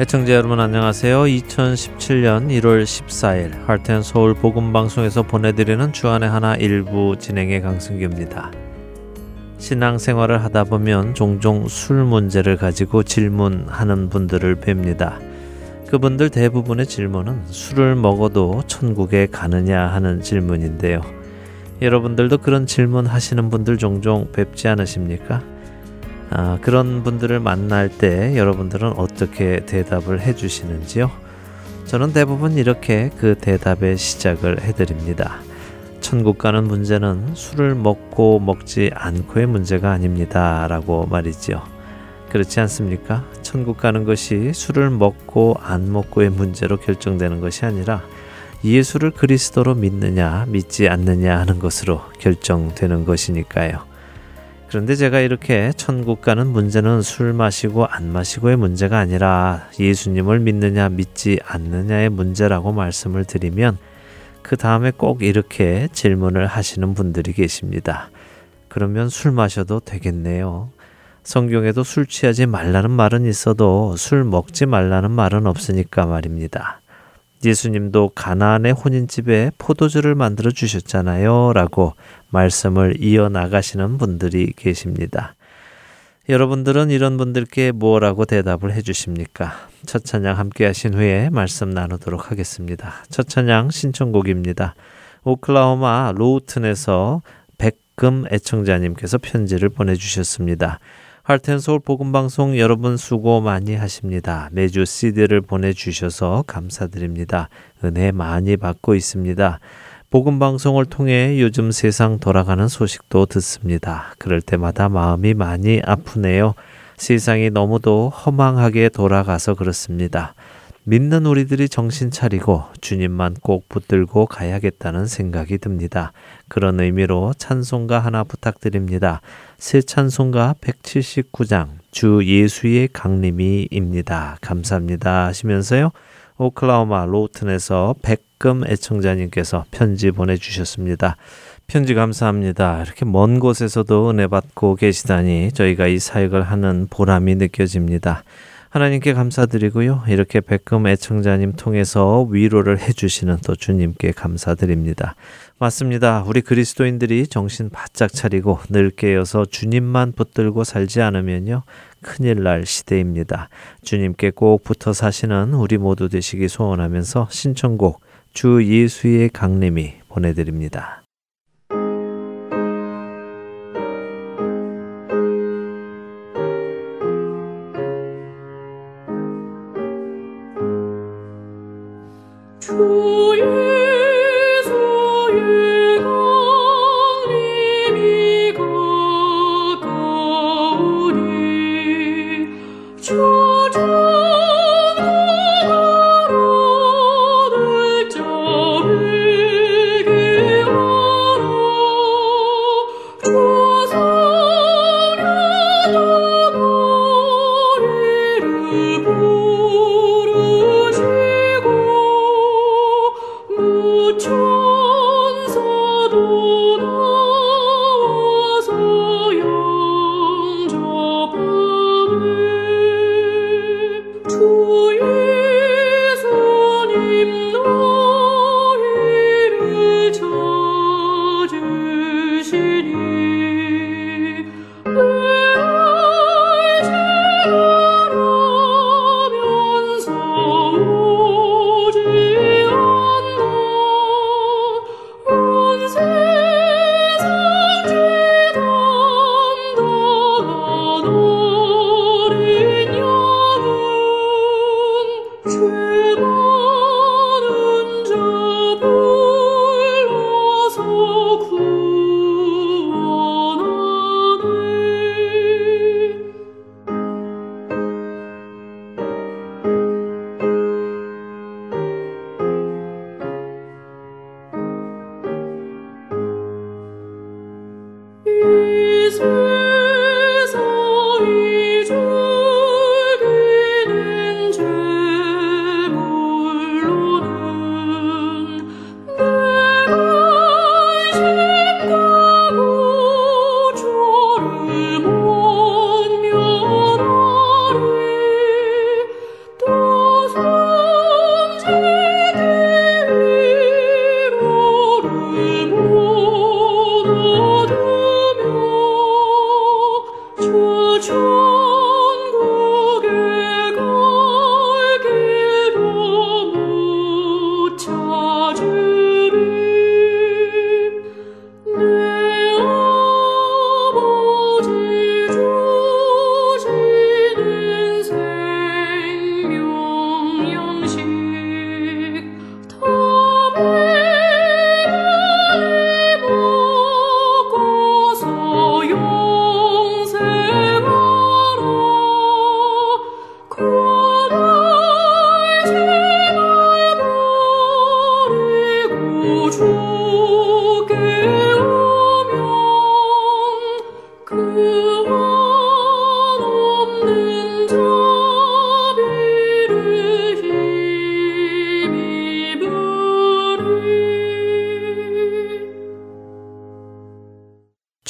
애청자 여러분 안녕하세요. 2017년 1월 14일 할텐 서울 복음 방송에서 보내드리는 주안의 하나 일부 진행의 강승규입니다. 신앙 생활을 하다 보면 종종 술 문제를 가지고 질문하는 분들을 뵙니다. 그분들 대부분의 질문은 술을 먹어도 천국에 가느냐 하는 질문인데요. 여러분들도 그런 질문 하시는 분들 종종 뵙지 않으십니까? 아, 그런 분들을 만날 때 여러분들은 어떻게 대답을 해주시는지요? 저는 대부분 이렇게 그 대답의 시작을 해드립니다. 천국 가는 문제는 술을 먹고 먹지 않고의 문제가 아닙니다. 라고 말이지요. 그렇지 않습니까? 천국 가는 것이 술을 먹고 안 먹고의 문제로 결정되는 것이 아니라 예수를 그리스도로 믿느냐, 믿지 않느냐 하는 것으로 결정되는 것이니까요. 그런데 제가 이렇게 천국 가는 문제는 술 마시고 안 마시고의 문제가 아니라 예수님을 믿느냐 믿지 않느냐의 문제라고 말씀을 드리면 그 다음에 꼭 이렇게 질문을 하시는 분들이 계십니다. 그러면 술 마셔도 되겠네요. 성경에도 술 취하지 말라는 말은 있어도 술 먹지 말라는 말은 없으니까 말입니다. 예수님도 가나안의 혼인집에 포도주를 만들어 주셨잖아요. 라고 말씀을 이어나가시는 분들이 계십니다. 여러분들은 이런 분들께 뭐라고 대답을 해 주십니까? 첫 찬양 함께 하신 후에 말씀 나누도록 하겠습니다. 첫 찬양 신청곡입니다. 오클라호마 로우튼에서 백금 애청자님께서 편지를 보내주셨습니다. 할텐 서울 복음 방송 여러분 수고 많이 하십니다. 매주 CD를 보내 주셔서 감사드립니다. 은혜 많이 받고 있습니다. 복음 방송을 통해 요즘 세상 돌아가는 소식도 듣습니다. 그럴 때마다 마음이 많이 아프네요. 세상이 너무도 허망하게 돌아가서 그렇습니다. 믿는 우리들이 정신 차리고 주님만 꼭 붙들고 가야겠다는 생각이 듭니다. 그런 의미로 찬송가 하나 부탁드립니다. 새 찬송가 179장 주 예수의 강림이입니다. 감사합니다 하시면서요. 오클라호마 로튼에서 백금 애청자님께서 편지 보내주셨습니다. 편지 감사합니다. 이렇게 먼 곳에서도 은혜 받고 계시다니 저희가 이 사역을 하는 보람이 느껴집니다. 하나님께 감사드리고요. 이렇게 백금 애청자님 통해서 위로를 해주시는 또 주님께 감사드립니다. 맞습니다. 우리 그리스도인들이 정신 바짝 차리고 늘 깨어서 주님만 붙들고 살지 않으면요. 큰일 날 시대입니다. 주님께 꼭 붙어 사시는 우리 모두 되시기 소원하면서 신청곡 주 예수의 강림이 보내드립니다.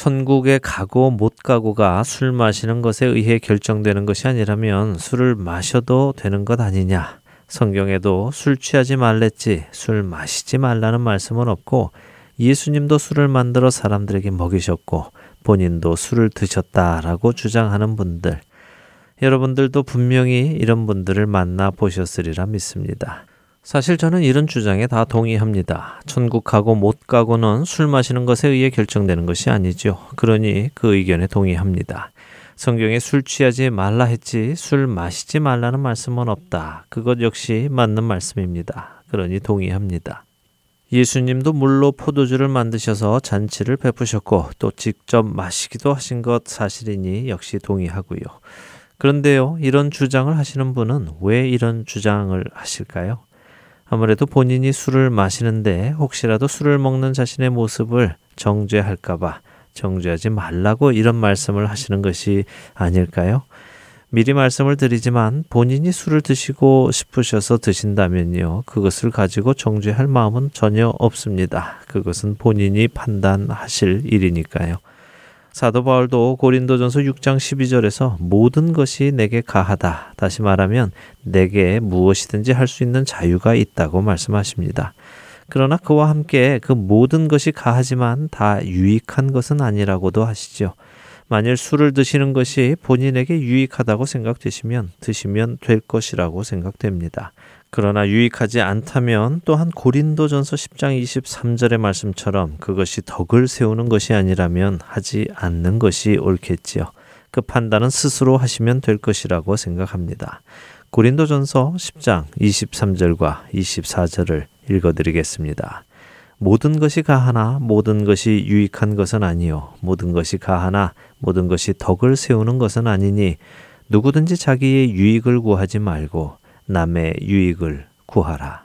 천국에 가고 못 가고가 술 마시는 것에 의해 결정되는 것이 아니라면 술을 마셔도 되는 것 아니냐. 성경에도 술 취하지 말랬지 술 마시지 말라는 말씀은 없고 예수님도 술을 만들어 사람들에게 먹이셨고 본인도 술을 드셨다라고 주장하는 분들 여러분들도 분명히 이런 분들을 만나 보셨으리라 믿습니다. 사실 저는 이런 주장에 다 동의합니다. 천국 가고 못 가고는 술 마시는 것에 의해 결정되는 것이 아니죠. 그러니 그 의견에 동의합니다. 성경에 술 취하지 말라 했지 술 마시지 말라는 말씀은 없다. 그것 역시 맞는 말씀입니다. 그러니 동의합니다. 예수님도 물로 포도주를 만드셔서 잔치를 베푸셨고 또 직접 마시기도 하신 것 사실이니 역시 동의하고요. 그런데요, 이런 주장을 하시는 분은 왜 이런 주장을 하실까요? 아무래도 본인이 술을 마시는데 혹시라도 술을 먹는 자신의 모습을 정죄할까봐 정죄하지 말라고 이런 말씀을 하시는 것이 아닐까요? 미리 말씀을 드리지만 본인이 술을 드시고 싶으셔서 드신다면요. 그것을 가지고 정죄할 마음은 전혀 없습니다. 그것은 본인이 판단하실 일이니까요. 사도 바울도 고린도전서 6장 12절에서 모든 것이 내게 가하다. 다시 말하면 내게 무엇이든지 할 수 있는 자유가 있다고 말씀하십니다. 그러나 그와 함께 그 모든 것이 가하지만 다 유익한 것은 아니라고도 하시죠. 만일 술을 드시는 것이 본인에게 유익하다고 생각되시면 드시면 될 것이라고 생각됩니다. 그러나 유익하지 않다면 또한 고린도전서 10장 23절의 말씀처럼 그것이 덕을 세우는 것이 아니라면 하지 않는 것이 옳겠지요. 그 판단은 스스로 하시면 될 것이라고 생각합니다. 고린도전서 10장 23절과 24절을 읽어 드리겠습니다. 모든 것이 가하나 모든 것이 유익한 것은 아니요 모든 것이 가하나 모든 것이 덕을 세우는 것은 아니니 누구든지 자기의 유익을 구하지 말고 남의 유익을 구하라.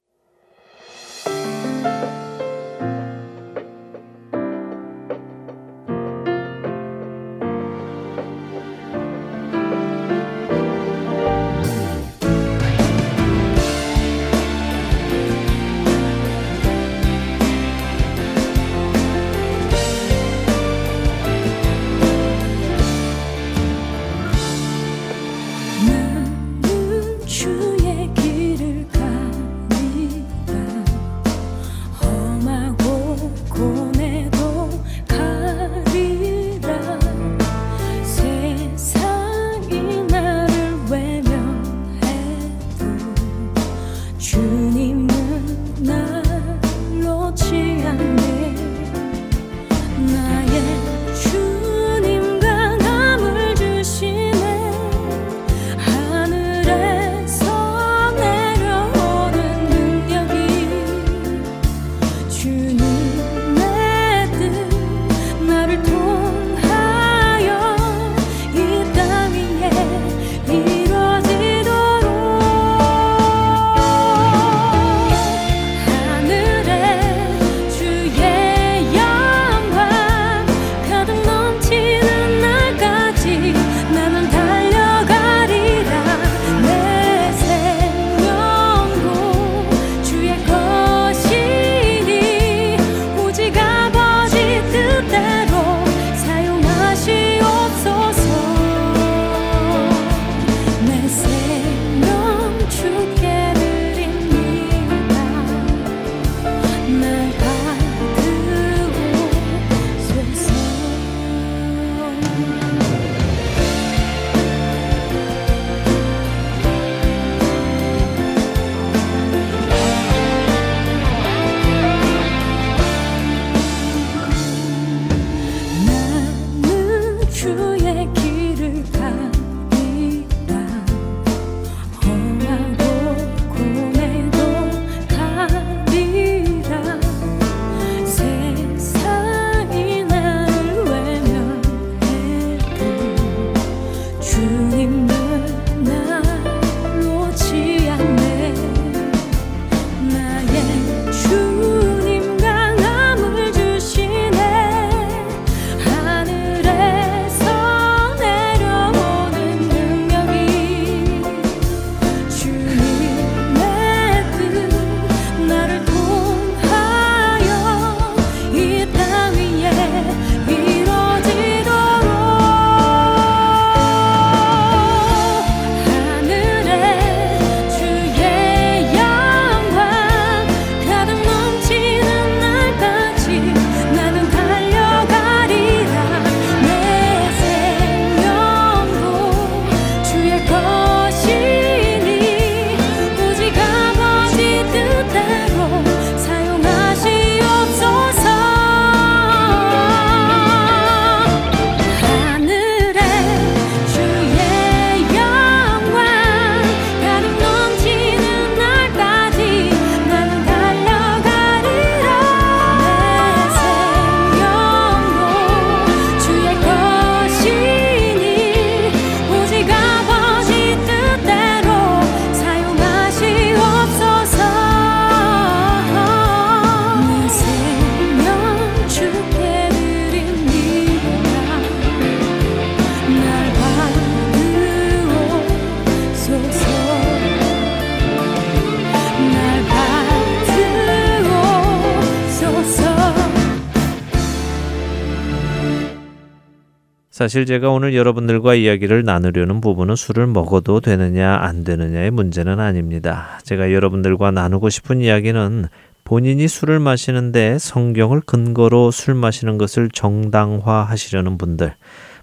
사실 제가 오늘 여러분들과 이야기를 나누려는 부분은 술을 먹어도 되느냐 안 되느냐의 문제는 아닙니다. 제가 여러분들과 나누고 싶은 이야기는 본인이 술을 마시는데 성경을 근거로 술 마시는 것을 정당화하시려는 분들,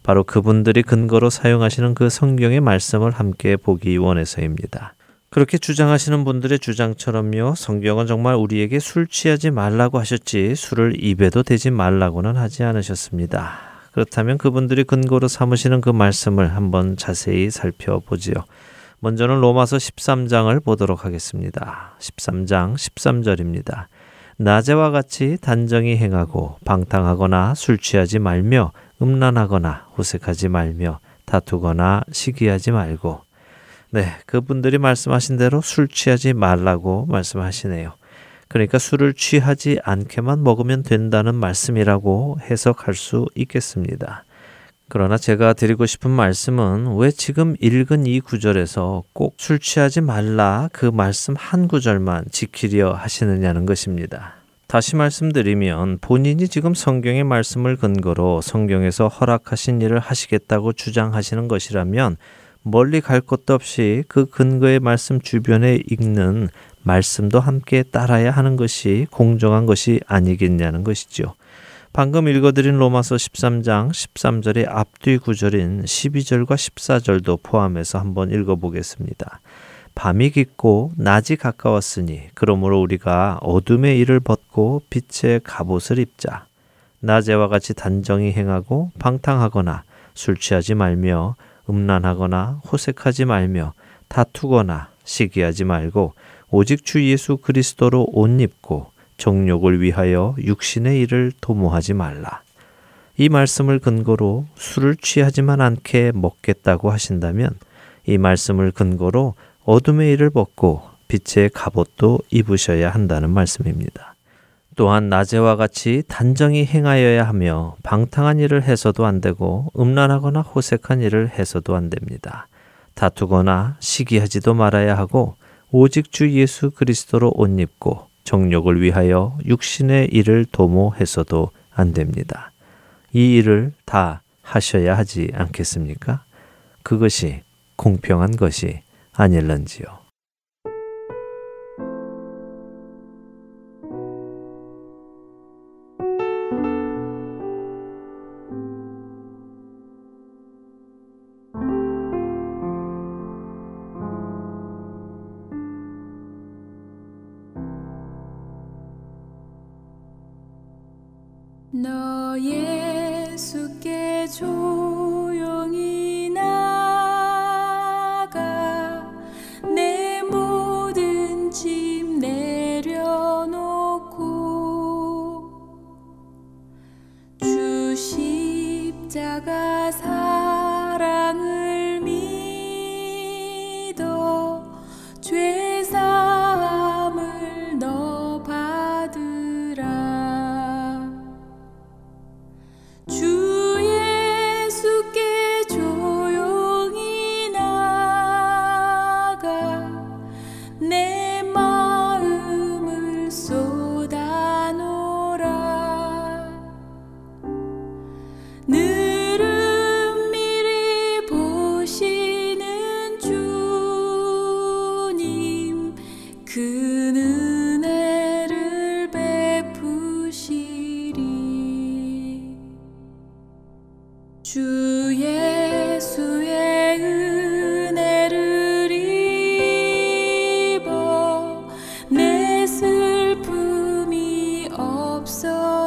바로 그분들이 근거로 사용하시는 그 성경의 말씀을 함께 보기 원해서입니다. 그렇게 주장하시는 분들의 주장처럼요, 성경은 정말 우리에게 술 취하지 말라고 하셨지 술을 입에도 대지 말라고는 하지 않으셨습니다. 그렇다면 그분들이 근거로 삼으시는 그 말씀을 한번 자세히 살펴보지요. 먼저는 로마서 13장을 보도록 하겠습니다. 13장 13절입니다. 낮에와 같이 단정히 행하고 방탕하거나 술 취하지 말며 음란하거나 호색하지 말며 다투거나 시기하지 말고 네, 그분들이 말씀하신 대로 술 취하지 말라고 말씀하시네요. 그러니까 술을 취하지 않게만 먹으면 된다는 말씀이라고 해석할 수 있겠습니다. 그러나 제가 드리고 싶은 말씀은 왜 지금 읽은 이 구절에서 꼭 술 취하지 말라 그 말씀 한 구절만 지키려 하시느냐는 것입니다. 다시 말씀드리면 본인이 지금 성경의 말씀을 근거로 성경에서 허락하신 일을 하시겠다고 주장하시는 것이라면 멀리 갈 것도 없이 그 근거의 말씀 주변에 읽는 말씀도 함께 따라야 하는 것이 공정한 것이 아니겠냐는 것이죠. 방금 읽어드린 로마서 13장 13절의 앞뒤 구절인 12절과 14절도 포함해서 한번 읽어보겠습니다. 밤이 깊고 낮이 가까웠으니 그러므로 우리가 어둠의 일을 벗고 빛의 갑옷을 입자. 낮에와 같이 단정히 행하고 방탕하거나 술 취하지 말며 음란하거나 호색하지 말며 다투거나 시기하지 말고 오직 주 예수 그리스도로 옷 입고 정욕을 위하여 육신의 일을 도모하지 말라. 이 말씀을 근거로 술을 취하지만 않게 먹겠다고 하신다면 이 말씀을 근거로 어둠의 일을 벗고 빛의 갑옷도 입으셔야 한다는 말씀입니다. 또한 낮에와 같이 단정히 행하여야 하며 방탕한 일을 해서도 안 되고 음란하거나 호색한 일을 해서도 안 됩니다. 다투거나 시기하지도 말아야 하고 오직 주 예수 그리스도로 옷 입고 정욕을 위하여 육신의 일을 도모해서도 안 됩니다. 이 일을 다 하셔야 하지 않겠습니까? 그것이 공평한 것이 아닐런지요.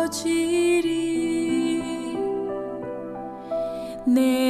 지리. 내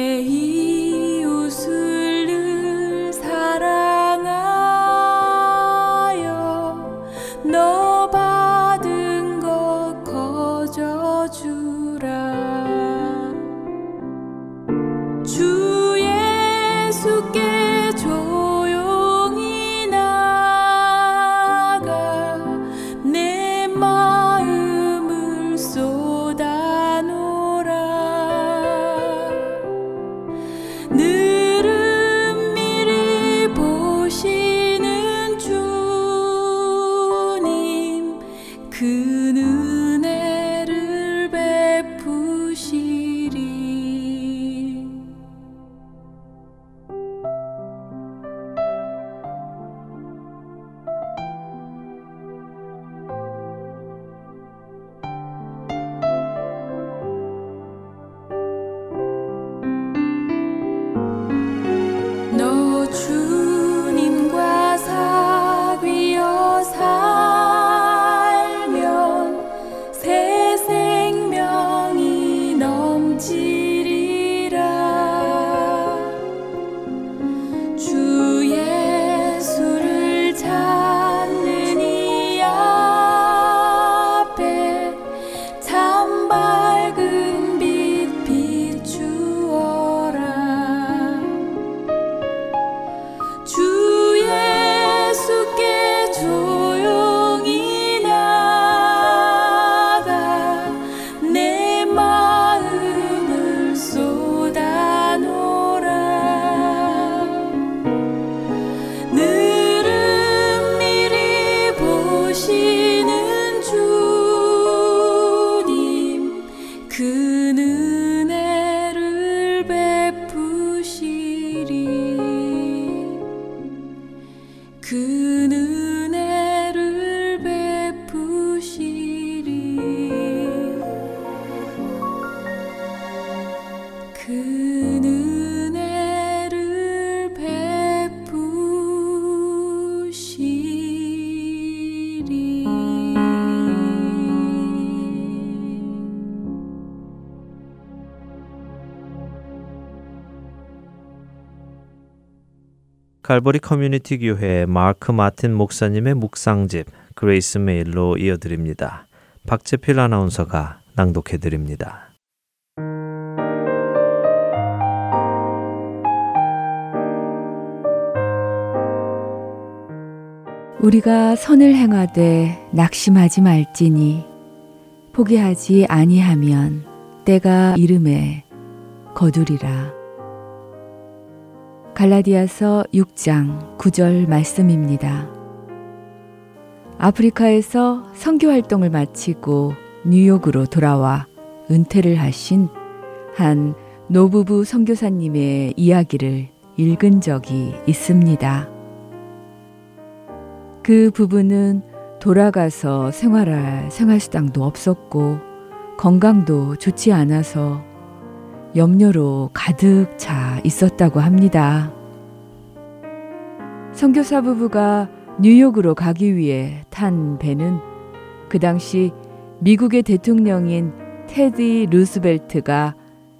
그 갈보리 커뮤니티 교회 마크 마틴 목사님의 묵상집 Grace Mail로 이어드립니다. 박재필 아나운서가 낭독해 드립니다. 우리가 선을 행하되 낙심하지 말지니 포기하지 아니하면 때가 이르매 거두리라. 갈라디아서 6장 9절 말씀입니다. 아프리카에서 선교 활동을 마치고 뉴욕으로 돌아와 은퇴를 하신 한 노부부 선교사님의 이야기를 읽은 적이 있습니다. 그 부부는 돌아가서 생활할 생활수당도 없었고 건강도 좋지 않아서 염려로 가득 차 있었다고 합니다. 선교사 부부가 뉴욕으로 가기 위해 탄 배는 그 당시 미국의 대통령인 테디 루스벨트가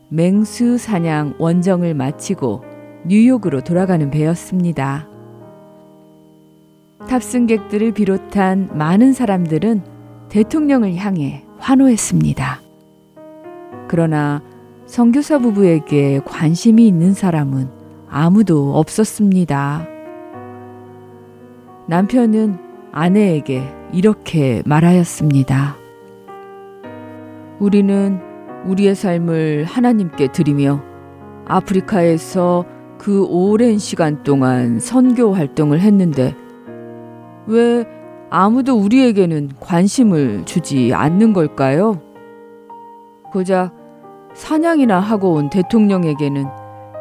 맹수 사냥 원정을 마치고 뉴욕으로 돌아가는 배였습니다. 탑승객들을 비롯한 많은 사람들은 대통령을 향해 환호했습니다. 그러나 선교사 부부에게 관심이 있는 사람은 아무도 없었습니다. 남편은 아내에게 이렇게 말하였습니다. 우리는 우리의 삶을 하나님께 드리며 아프리카에서 그 오랜 시간 동안 선교 활동을 했는데 왜 아무도 우리에게는 관심을 주지 않는 걸까요? 고작 사냥이나 하고 온 대통령에게는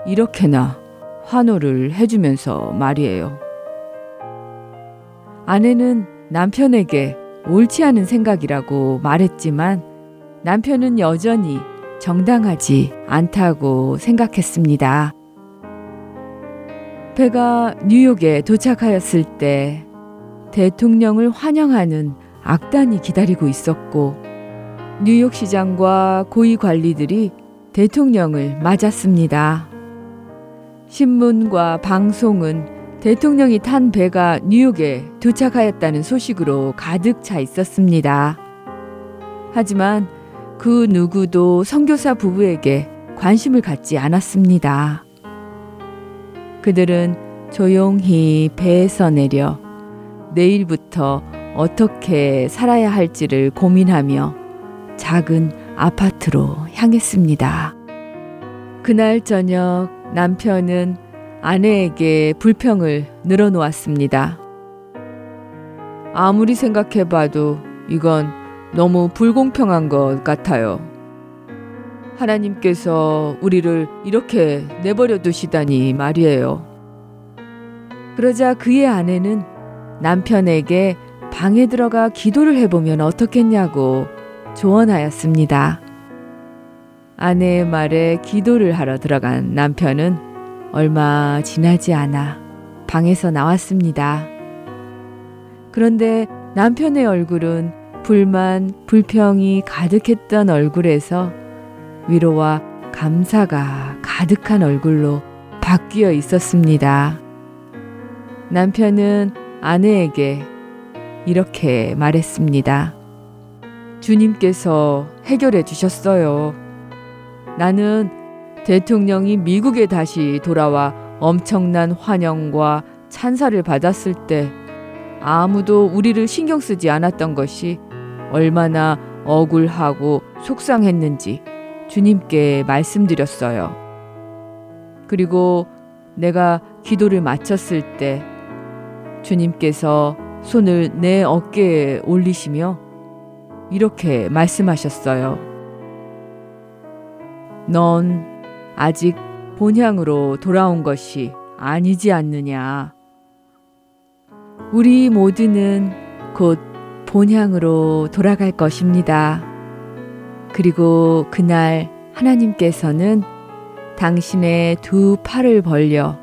이렇게나 환호를 해주면서 말이에요. 아내는 남편에게 옳지 않은 생각이라고 말했지만 남편은 여전히 정당하지 않다고 생각했습니다. 배가 뉴욕에 도착하였을 때 대통령을 환영하는 악단이 기다리고 있었고 뉴욕 시장과 고위 관리들이 대통령을 맞았습니다. 신문과 방송은 대통령이 탄 배가 뉴욕에 도착하였다는 소식으로 가득 차 있었습니다. 하지만 그 누구도 선교사 부부에게 관심을 갖지 않았습니다. 그들은 조용히 배에서 내려 내일부터 어떻게 살아야 할지를 고민하며 작은 아파트로 향했습니다. 그날 저녁 남편은 아내에게 불평을 늘어놓았습니다. 아무리 생각해봐도 이건 너무 불공평한 것 같아요. 하나님께서 우리를 이렇게 내버려 두시다니 말이에요. 그러자 그의 아내는 남편에게 방에 들어가 기도를 해보면 어떻겠냐고 조언하였습니다. 아내의 말에 기도를 하러 들어간 남편은 얼마 지나지 않아 방에서 나왔습니다. 그런데 남편의 얼굴은 불만, 불평이 가득했던 얼굴에서 위로와 감사가 가득한 얼굴로 바뀌어 있었습니다. 남편은 아내에게 이렇게 말했습니다. 주님께서 해결해 주셨어요. 나는 대통령이 미국에 다시 돌아와 엄청난 환영과 찬사를 받았을 때 아무도 우리를 신경 쓰지 않았던 것이 얼마나 억울하고 속상했는지 주님께 말씀드렸어요. 그리고 내가 기도를 마쳤을 때 주님께서 손을 내 어깨에 올리시며 이렇게 말씀하셨어요. 넌 아직 본향으로 돌아온 것이 아니지 않느냐. 우리 모두는 곧 본향으로 돌아갈 것입니다. 그리고 그날 하나님께서는 당신의 두 팔을 벌려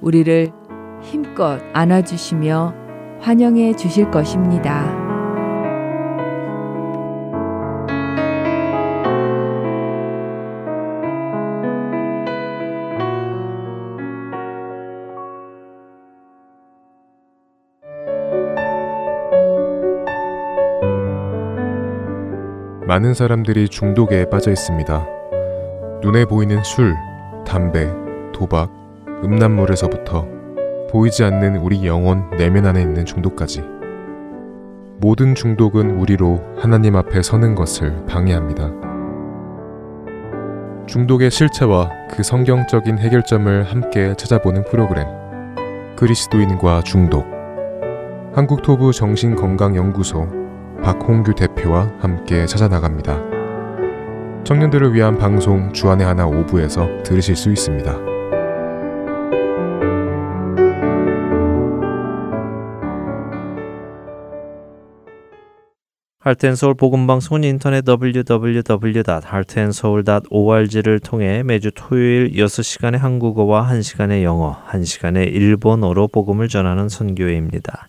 우리를 힘껏 안아주시며 환영해 주실 것입니다. 많은 사람들이 중독에 빠져 있습니다. 눈에 보이는 술, 담배, 도박, 음란물에서부터 보이지 않는 우리 영혼 내면 안에 있는 중독까지. 모든 중독은 우리로 하나님 앞에 서는 것을 방해합니다. 중독의 실체와 그 성경적인 해결점을 함께 찾아보는 프로그램. 그리스도인과 중독. 한국토부 정신건강연구소 박홍규 대표와 함께 찾아나갑니다. 청년들을 위한 방송 주안의 하나 오부에서 들으실 수 있습니다. 할텐서울 복음방송은 인터넷 www.heartandsoul.org를 통해 매주 토요일 6시간의 한국어와 1시간의 영어, 1시간의 일본어로 복음을 전하는 선교회입니다.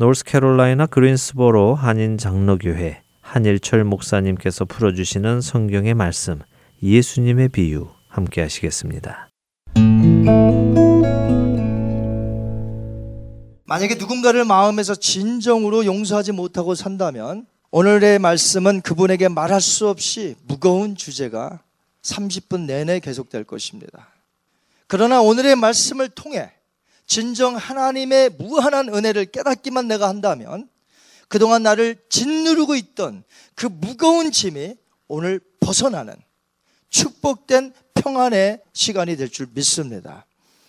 노스캐롤라이나 그린스보로 한인 장로교회 한일철 목사님께서 풀어주시는 성경의 말씀, 예수님의 비유 함께 하시겠습니다. 만약에 누군가를 마음에서 진정으로 용서하지 못하고 산다면 오늘의 말씀은 그분에게 말할 수 없이 무거운 주제가 30분 내내 계속될 것입니다. 그러나 오늘의 말씀을 통해 진정 하나님의 무한한 은혜를 깨닫기만 내가 한다면 그동안 나를 짓누르고 있던 그 무거운 짐이 오늘 벗어나는 축복된 평안의 시간이 될 줄 믿습니다.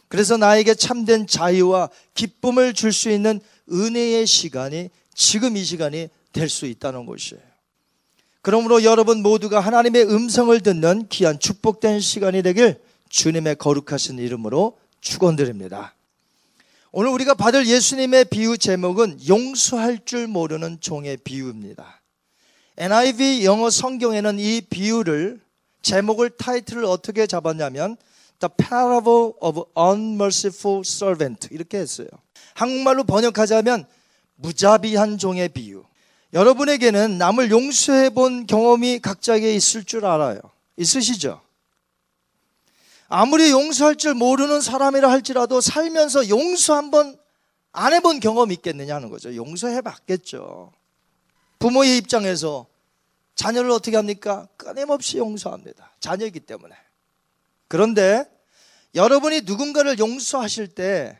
그래서 나에게 참된 자유와 기쁨을 줄 수 있는 은혜의 시간이 지금 이 시간이 될 수 있다는 것이에요. 그러므로 여러분 모두가 하나님의 음성을 듣는 귀한 축복된 시간이 되길 주님의 거룩하신 이름으로 축원드립니다. 오늘 우리가 받을 예수님의 비유 제목은 용서할 줄 모르는 종의 비유입니다. NIV 영어 성경에는 이 비유를 제목을 타이틀을 어떻게 잡았냐면 The Parable of Unmerciful Servant 이렇게 했어요. 한국말로 번역하자면 무자비한 종의 비유. 여러분에게는 남을 용서해 본 경험이 각자에게 있을 줄 알아요. 있으시죠? 아무리 용서할 줄 모르는 사람이라 할지라도 살면서 용서 한번 안 해본 경험이 있겠느냐 하는 거죠. 용서해 봤겠죠. 부모의 입장에서 자녀를 어떻게 합니까? 끊임없이 용서합니다. 자녀이기 때문에. 그런데 여러분이 누군가를 용서하실 때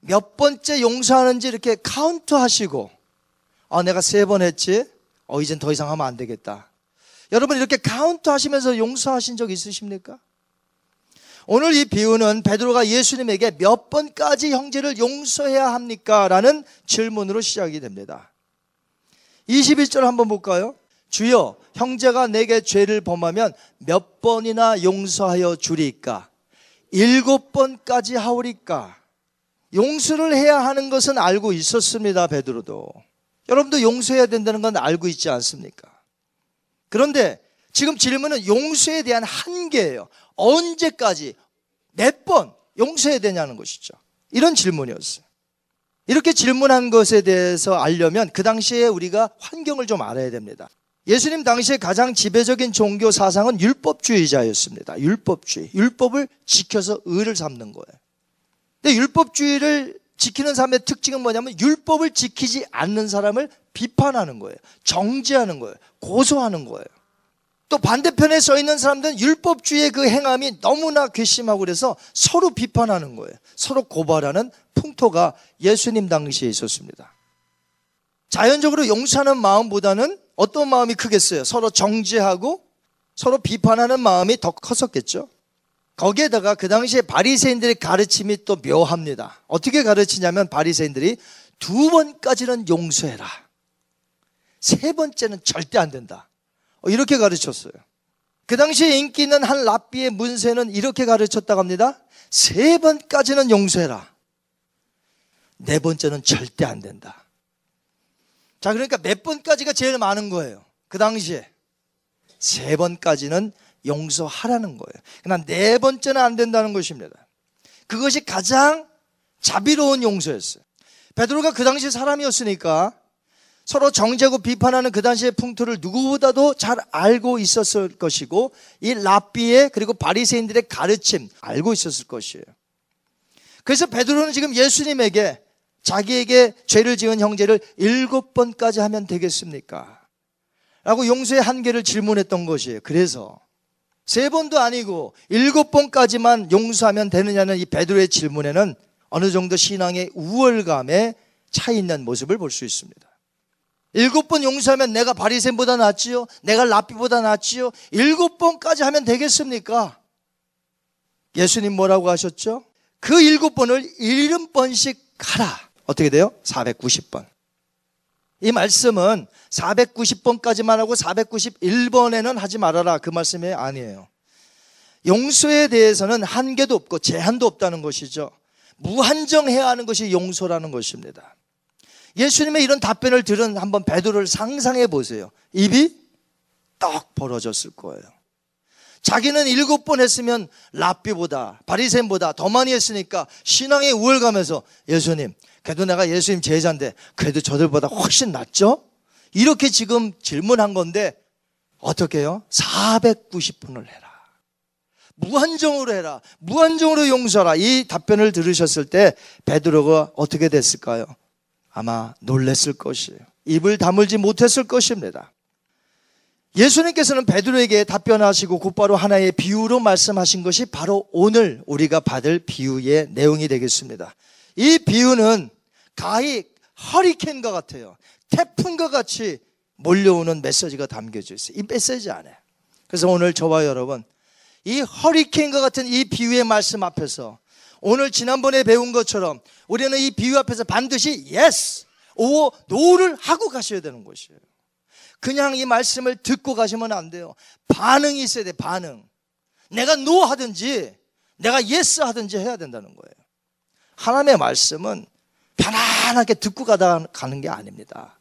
몇 번째 용서하는지 이렇게 카운트 하시고, 아, 내가 세 번 했지? 어, 이젠 더 이상 하면 안 되겠다. 여러분 이렇게 카운트 하시면서 용서하신 적 있으십니까? 오늘 이 비유는 베드로가 예수님에게 몇 번까지 형제를 용서해야 합니까? 라는 질문으로 시작이 됩니다. 21절 한번 볼까요? 주여, 형제가 내게 죄를 범하면 몇 번이나 용서하여 주리까? 일곱 번까지 하오리까? 용서를 해야 하는 것은 알고 있었습니다, 베드로도. 여러분도 용서해야 된다는 건 알고 있지 않습니까? 그런데 지금 질문은 용서에 대한 한계예요. 언제까지, 몇 번 용서해야 되냐는 것이죠. 이런 질문이었어요. 이렇게 질문한 것에 대해서 알려면 그 당시에 우리가 환경을 좀 알아야 됩니다. 예수님 당시에 가장 지배적인 종교 사상은 율법주의자였습니다. 율법주의. 율법을 지켜서 의를 삼는 거예요. 근데 율법주의를 지키는 사람의 특징은 뭐냐면 율법을 지키지 않는 사람을 비판하는 거예요. 정죄하는 거예요. 고소하는 거예요. 또 반대편에 서 있는 사람들은 율법주의의 그 행함이 너무나 괘씸하고 그래서 서로 비판하는 거예요. 서로 고발하는 풍토가 예수님 당시에 있었습니다. 자연적으로 용서하는 마음보다는 어떤 마음이 크겠어요? 서로 정죄하고 서로 비판하는 마음이 더 컸었겠죠. 거기에다가 그 당시에 바리새인들의 가르침이 또 묘합니다. 어떻게 가르치냐면 바리새인들이 두 번까지는 용서해라. 세 번째는 절대 안 된다. 어, 이렇게 가르쳤어요. 그 당시에 인기 있는 한 랍비의 문세는 이렇게 가르쳤다고 합니다. 세 번까지는 용서해라. 네 번째는 절대 안 된다. 자, 그러니까 몇 번까지가 제일 많은 거예요. 그 당시에. 세 번까지는 용서하라는 거예요. 그러나 네 번째는 안 된다는 것입니다. 그것이 가장 자비로운 용서였어요. 베드로가 그 당시 사람이었으니까 서로 정죄고 비판하는 그 당시의 풍토를 누구보다도 잘 알고 있었을 것이고 이 랍비의 그리고 바리새인들의 가르침 알고 있었을 것이에요. 그래서 베드로는 지금 예수님에게 자기에게 죄를 지은 형제를 일곱 번까지 하면 되겠습니까? 라고 용서의 한계를 질문했던 것이에요. 그래서 세 번도 아니고 일곱 번까지만 용서하면 되느냐는 이 베드로의 질문에는 어느 정도 신앙의 우월감에 차 있는 모습을 볼 수 있습니다. 일곱 번 용서하면 내가 바리새인보다 낫지요? 내가 라비보다 낫지요? 일곱 번까지 하면 되겠습니까? 예수님 뭐라고 하셨죠? 그 일곱 번을 일흔 번씩 하라. 어떻게 돼요? 490번. 이 말씀은 490번까지만 하고 491번에는 하지 말아라. 그 말씀이 아니에요. 용서에 대해서는 한계도 없고 제한도 없다는 것이죠. 무한정해야 하는 것이 용서라는 것입니다. 예수님의 이런 답변을 들은 한번 베드로를 상상해 보세요. 입이 떡 벌어졌을 거예요. 자기는 일곱 번 했으면 랍비보다 바리새인보다 더 많이 했으니까 신앙의 우월감에서 예수님, 그래도 내가 예수님 제자인데 그래도 저들보다 훨씬 낫죠? 이렇게 지금 질문한 건데 어떻게 해요? 490분을 해라. 무한정으로 해라. 무한정으로 용서하라. 이 답변을 들으셨을 때 베드로가 어떻게 됐을까요? 아마 놀랬을 것이에요. 입을 다물지 못했을 것입니다. 예수님께서는 베드로에게 답변하시고 곧바로 하나의 비유로 말씀하신 것이 바로 오늘 우리가 받을 비유의 내용이 되겠습니다. 이 비유는 가히 허리케인과 같아요. 태풍과 같이 몰려오는 메시지가 담겨져 있어요. 이 메시지 안에. 그래서 오늘 저와 여러분, 이 허리케인과 같은 이 비유의 말씀 앞에서 오늘 지난번에 배운 것처럼 우리는 이 비유 앞에서 반드시 yes, 오, no를 하고 가셔야 되는 것이에요. 그냥 이 말씀을 듣고 가시면 안 돼요. 반응이 있어야 돼, 반응. 내가 no 하든지, 내가 yes 하든지 해야 된다는 거예요. 하나님의 말씀은 편안하게 듣고 가다 가는 게 아닙니다.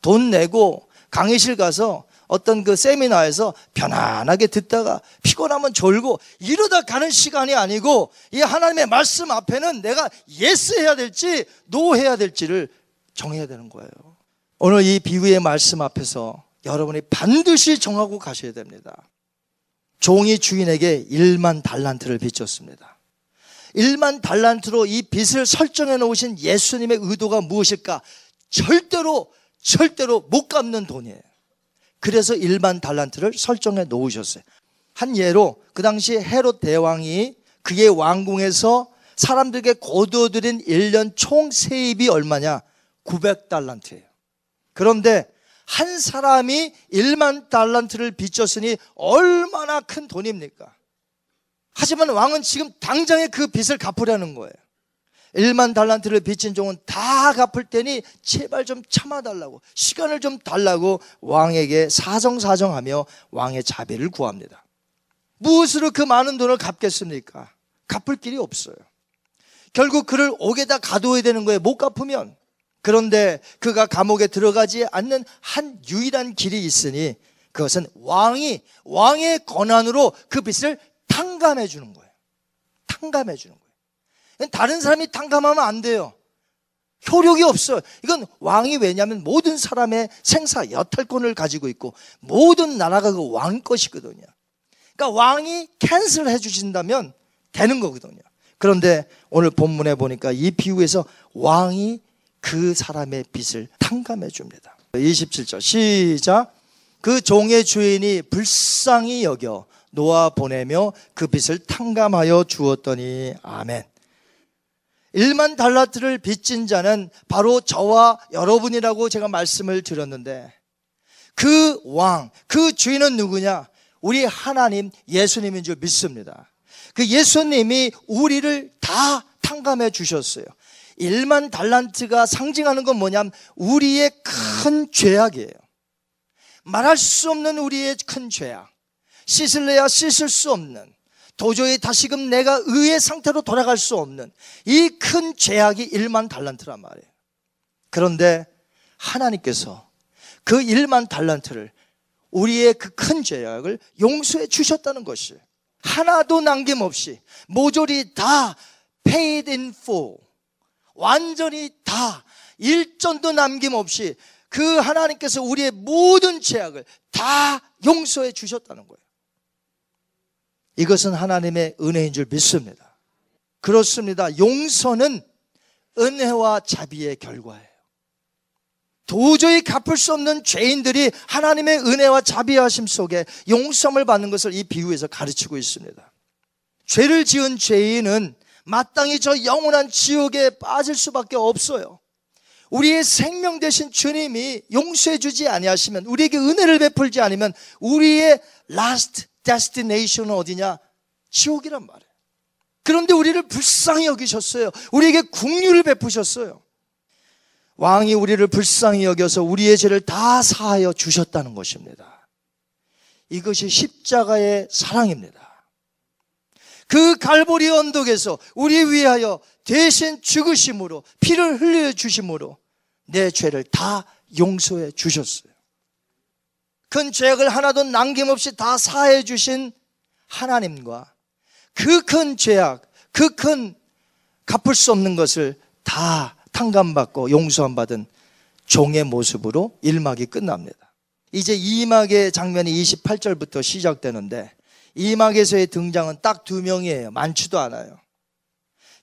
돈 내고 강의실 가서 어떤 그 세미나에서 편안하게 듣다가 피곤하면 졸고 이러다 가는 시간이 아니고 이 하나님의 말씀 앞에는 내가 yes 해야 될지 no 해야 될지를 정해야 되는 거예요. 오늘 이 비유의 말씀 앞에서 여러분이 반드시 정하고 가셔야 됩니다. 종이 주인에게 1만 달란트를 빚졌습니다. 1만 달란트로 이 빚을 설정해 놓으신 예수님의 의도가 무엇일까? 절대로 절대로 못 갚는 돈이에요. 그래서 1만 달란트를 설정해 놓으셨어요. 한 예로 그 당시 헤롯 대왕이 그의 왕궁에서 사람들에게 거두어들인 1년 총 세입이 얼마냐? 900달란트예요. 그런데 한 사람이 1만 달란트를 빚졌으니 얼마나 큰 돈입니까? 하지만 왕은 지금 당장에 그 빚을 갚으려는 거예요. 1만 달란트를 빚진 종은 다 갚을 테니 제발 좀 참아달라고 시간을 좀 달라고 왕에게 사정사정하며 왕의 자비를 구합니다. 무엇으로 그 많은 돈을 갚겠습니까? 갚을 길이 없어요. 결국 그를 옥에다 가둬야 되는 거예요. 못 갚으면. 그런데 그가 감옥에 들어가지 않는 한 유일한 길이 있으니 그것은 왕이 왕의 권한으로 그 빚을 탕감해 주는 거예요. 탕감해 주는 거예요. 다른 사람이 탕감하면 안 돼요. 효력이 없어요. 이건 왕이 왜냐하면 모든 사람의 생사 여탈권을 가지고 있고 모든 나라가 그 왕 것이거든요. 그러니까 왕이 캔슬 해주신다면 되는 거거든요. 그런데 오늘 본문에 보니까 이 비유에서 왕이 그 사람의 빚을 탕감해 줍니다. 27절 시작. 그 종의 주인이 불쌍히 여겨 놓아 보내며 그 빚을 탕감하여 주었더니 아멘. 1만 달라트를 빚진 자는 바로 저와 여러분이라고 제가 말씀을 드렸는데 그 왕, 그 주인은 누구냐? 우리 하나님 예수님인 줄 믿습니다. 그 예수님이 우리를 다 탕감해 주셨어요. 1만 달란트가 상징하는 건 뭐냐면 우리의 큰 죄악이에요. 말할 수 없는 우리의 큰 죄악. 씻을래야 씻을 수 없는 도저히 다시금 내가 의의 상태로 돌아갈 수 없는 이 큰 죄악이 1만 달란트란 말이에요. 그런데 하나님께서 그 1만 달란트를 우리의 그 큰 죄악을 용서해 주셨다는 것이 하나도 남김없이 모조리 다 paid in full 완전히 다 일전도 남김없이 그 하나님께서 우리의 모든 죄악을 다 용서해 주셨다는 거예요. 이것은 하나님의 은혜인 줄 믿습니다. 그렇습니다. 용서는 은혜와 자비의 결과예요. 도저히 갚을 수 없는 죄인들이 하나님의 은혜와 자비하심 속에 용서를 받는 것을 이 비유에서 가르치고 있습니다. 죄를 지은 죄인은 마땅히 저 영원한 지옥에 빠질 수밖에 없어요. 우리의 생명 대신 주님이 용서해 주지 아니하시면 우리에게 은혜를 베풀지 않으면 우리의 last destination은 어디냐? 지옥이란 말이에요. 그런데 우리를 불쌍히 여기셨어요. 우리에게 국류를 베푸셨어요. 왕이 우리를 불쌍히 여겨서 우리의 죄를 다 사하여 주셨다는 것입니다. 이것이 십자가의 사랑입니다. 그 갈보리 언덕에서 우리 위하여 대신 죽으심으로 피를 흘려 주심으로 내 죄를 다 용서해 주셨어요. 큰 죄악을 하나도 남김없이 다 사해 주신 하나님과 그 큰 죄악, 그 큰 갚을 수 없는 것을 다 탕감받고 용서함 받은 종의 모습으로 1막이 끝납니다. 이제 2막의 장면이 28절부터 시작되는데 2막에서의 등장은 딱 두 명이에요. 많지도 않아요.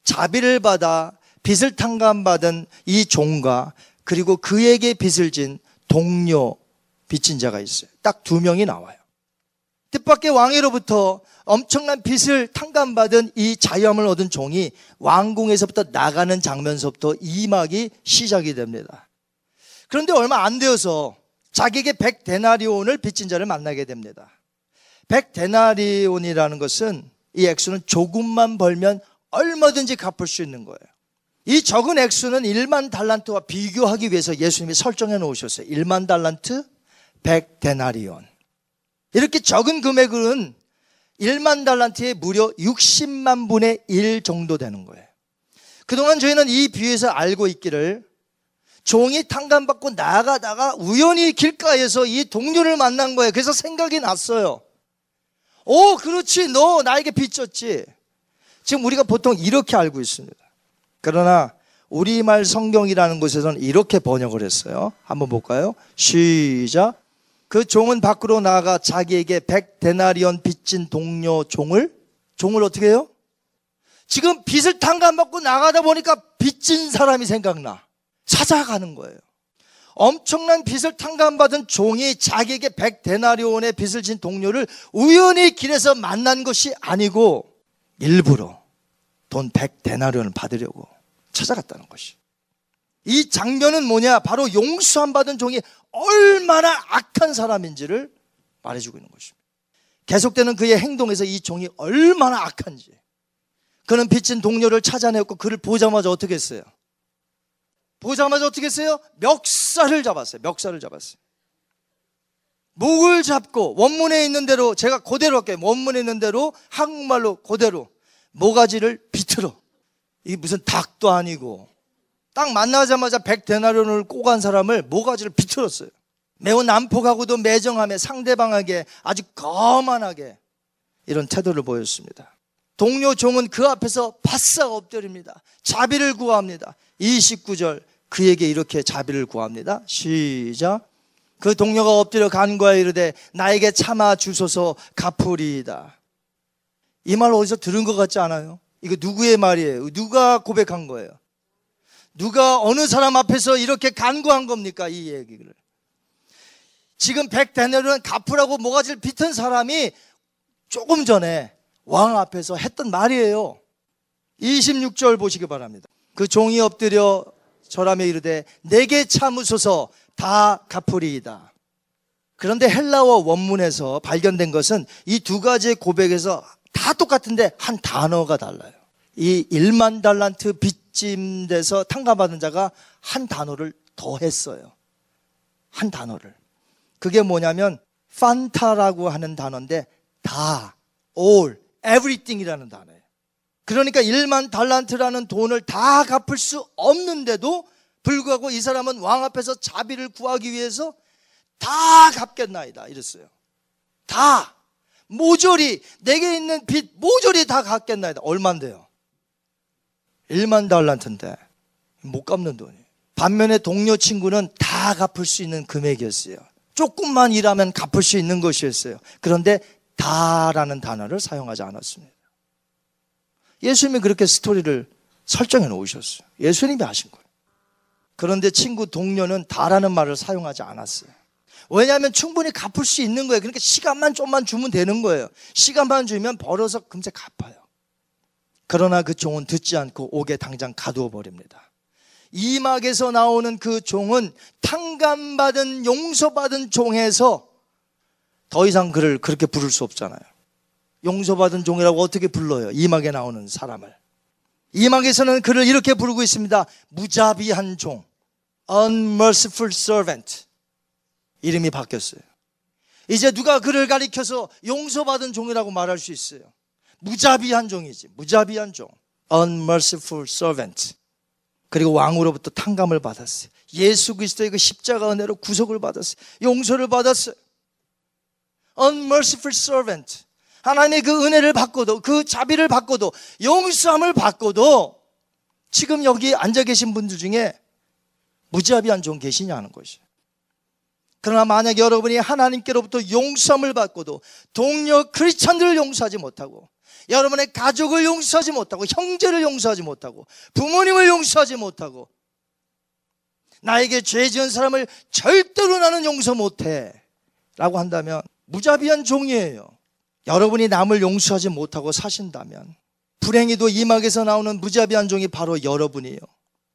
자비를 받아 빚을 탕감받은 이 종과 그리고 그에게 빚을 진 동료 빚진 자가 있어요. 딱 두 명이 나와요. 뜻밖의 왕위로부터 엄청난 빚을 탕감받은 이 자유함을 얻은 종이 왕궁에서부터 나가는 장면서부터 이막이 시작이 됩니다. 그런데 얼마 안 되어서 자기에게 백 데나리온을 빚진 자를 만나게 됩니다. 백 데나리온이라는 것은 이 액수는 조금만 벌면 얼마든지 갚을 수 있는 거예요. 이 적은 액수는 1만 달란트와 비교하기 위해서 예수님이 설정해 놓으셨어요. 1만 달란트, 100 데나리온. 이렇게 적은 금액은 1만 달란트에 무려 60만 분의 1 정도 되는 거예요. 그동안 저희는 이 비유에서 알고 있기를 종이 탕감받고 나가다가 우연히 길가에서 이 동료를 만난 거예요. 그래서 생각이 났어요. 오, 그렇지. 너 나에게 빚졌지. 지금 우리가 보통 이렇게 알고 있습니다. 그러나 우리말 성경이라는 곳에서는 이렇게 번역을 했어요. 한번 볼까요? 시작. 그 종은 밖으로 나가 자기에게 백 데나리온 빚진 동료 종을 종을 어떻게 해요? 지금 빚을 탕감 받고 나가다 보니까 빚진 사람이 생각나. 찾아가는 거예요. 엄청난 빚을 탕감받은 종이 자기에게 백 데나리온의 빚을 진 동료를 우연히 길에서 만난 것이 아니고 일부러 돈 백 데나리온을 받으려고 찾아갔다는 것이. 이 장면은 뭐냐? 바로 용서함 받은 종이 얼마나 악한 사람인지를 말해주고 있는 것입니다. 계속되는 그의 행동에서 이 종이 얼마나 악한지. 그는 빚진 동료를 찾아내었고 그를 보자마자 어떻게 했어요? 보자마자 어떻게 했어요? 멱살을 잡았어요. 멱살을 잡았어요. 목을 잡고 원문에 있는 대로 제가 그대로 할게요. 원문에 있는 대로 한국말로 그대로 모가지를 비틀어. 이게 무슨 닭도 아니고 딱 만나자마자 백데나리온을 꼬간 사람을 모가지를 비틀었어요. 매우 난폭하고도 매정하며 상대방에게 아주 거만하게 이런 태도를 보였습니다. 동료 종은 그 앞에서 바싹 엎드립니다. 자비를 구합니다. 29절 그에게 이렇게 자비를 구합니다. 시작. 그 동료가 엎드려 간과에 이르되 나에게 참아 주소서 갚으리이다. 이 말 어디서 들은 것 같지 않아요? 이거 누구의 말이에요? 누가 고백한 거예요? 누가 어느 사람 앞에서 이렇게 간구한 겁니까? 이 얘기를. 지금 백데나리온 갚으라고 모가지를 비튼 사람이 조금 전에 왕 앞에서 했던 말이에요. 26절 보시기 바랍니다. 그 종이 엎드려 절함에 이르되 내게 참으소서 다 갚으리이다. 그런데 헬라어 원문에서 발견된 것은 이 두 가지의 고백에서 다 똑같은데 한 단어가 달라요. 이 1만 달란트 빚짐 돼서 탕감받은 자가 한 단어를 더 했어요. 한 단어를. 그게 뭐냐면 판타라고 하는 단어인데 다, all, everything이라는 단어예요. 그러니까 1만 달란트라는 돈을 다 갚을 수 없는데도 불구하고 이 사람은 왕 앞에서 자비를 구하기 위해서 다 갚겠나이다. 이랬어요. 다. 모조리, 내게 있는 빚, 모조리 다 갚겠나이다. 얼만데요? 1만 달란트인데, 못 갚는 돈이. 반면에 동료 친구는 다 갚을 수 있는 금액이었어요. 조금만 일하면 갚을 수 있는 것이었어요. 그런데 다라는 단어를 사용하지 않았습니다. 예수님이 그렇게 스토리를 설정해 놓으셨어요. 예수님이 하신 거예요. 그런데 친구 동료는 다라는 말을 사용하지 않았어요. 왜냐하면 충분히 갚을 수 있는 거예요. 그러니까 시간만 좀만 주면 되는 거예요. 시간만 주면 벌어서 금세 갚아요. 그러나 그 종은 듣지 않고 옥에 당장 가두어 버립니다. 이막에서 나오는 그 종은 탕감받은 용서받은 종에서 더 이상 그를 그렇게 부를 수 없잖아요. 용서받은 종이라고 어떻게 불러요? 이막에 나오는 사람을. 이막에서는 그를 이렇게 부르고 있습니다. 무자비한 종. unmerciful servant. 이름이 바뀌었어요. 이제 누가 그를 가리켜서 용서받은 종이라고 말할 수 있어요. 무자비한 종이지. 무자비한 종. unmerciful servant. 그리고 왕으로부터 탕감을 받았어요. 예수 그리스도의 그 십자가 은혜로 구속을 받았어요. 용서를 받았어요. unmerciful servant. 하나님의 그 은혜를 받고도 그 자비를 받고도 용서함을 받고도 지금 여기 앉아 계신 분들 중에 무자비한 종 계시냐는 것이에요. 그러나 만약 여러분이 하나님께로부터 용서함을 받고도 동료 크리스천들을 용서하지 못하고 여러분의 가족을 용서하지 못하고 형제를 용서하지 못하고 부모님을 용서하지 못하고 나에게 죄 지은 사람을 절대로 나는 용서 못해 라고 한다면 무자비한 종이에요. 여러분이 남을 용서하지 못하고 사신다면 불행히도 이막에서 나오는 무자비한 종이 바로 여러분이에요.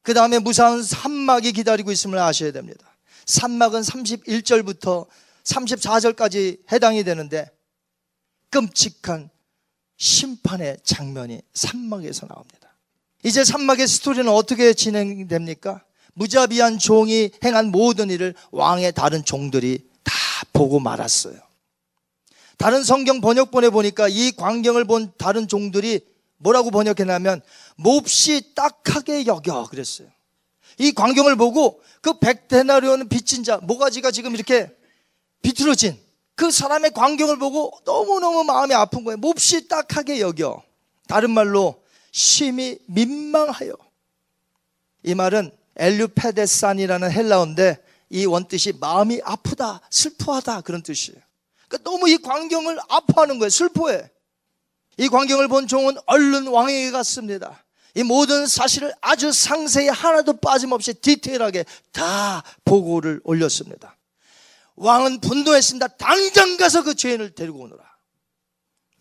그 다음에 무사한 산막이 기다리고 있음을 아셔야 됩니다. 산막은 31절부터 34절까지 해당이 되는데 끔찍한 심판의 장면이 산막에서 나옵니다. 이제 산막의 스토리는 어떻게 진행됩니까? 무자비한 종이 행한 모든 일을 왕의 다른 종들이 다 보고 말았어요. 다른 성경 번역본에 보니까 이 광경을 본 다른 종들이 뭐라고 번역했냐면 몹시 딱하게 여겨 그랬어요. 이 광경을 보고 그 백데나리온 빚진 자 모가지가 지금 이렇게 비틀어진 그 사람의 광경을 보고 너무너무 마음이 아픈 거예요. 몹시 딱하게 여겨. 다른 말로 심히 민망하여. 이 말은 엘류페데산이라는 헬라어인데 이 원뜻이 마음이 아프다, 슬퍼하다 그런 뜻이에요. 그러니까 너무 이 광경을 아파하는 거예요. 슬퍼해. 이 광경을 본 종은 얼른 왕에게 갔습니다. 이 모든 사실을 아주 상세히 하나도 빠짐없이 디테일하게 다 보고를 올렸습니다. 왕은 분노했습니다. 당장 가서 그 죄인을 데리고 오너라.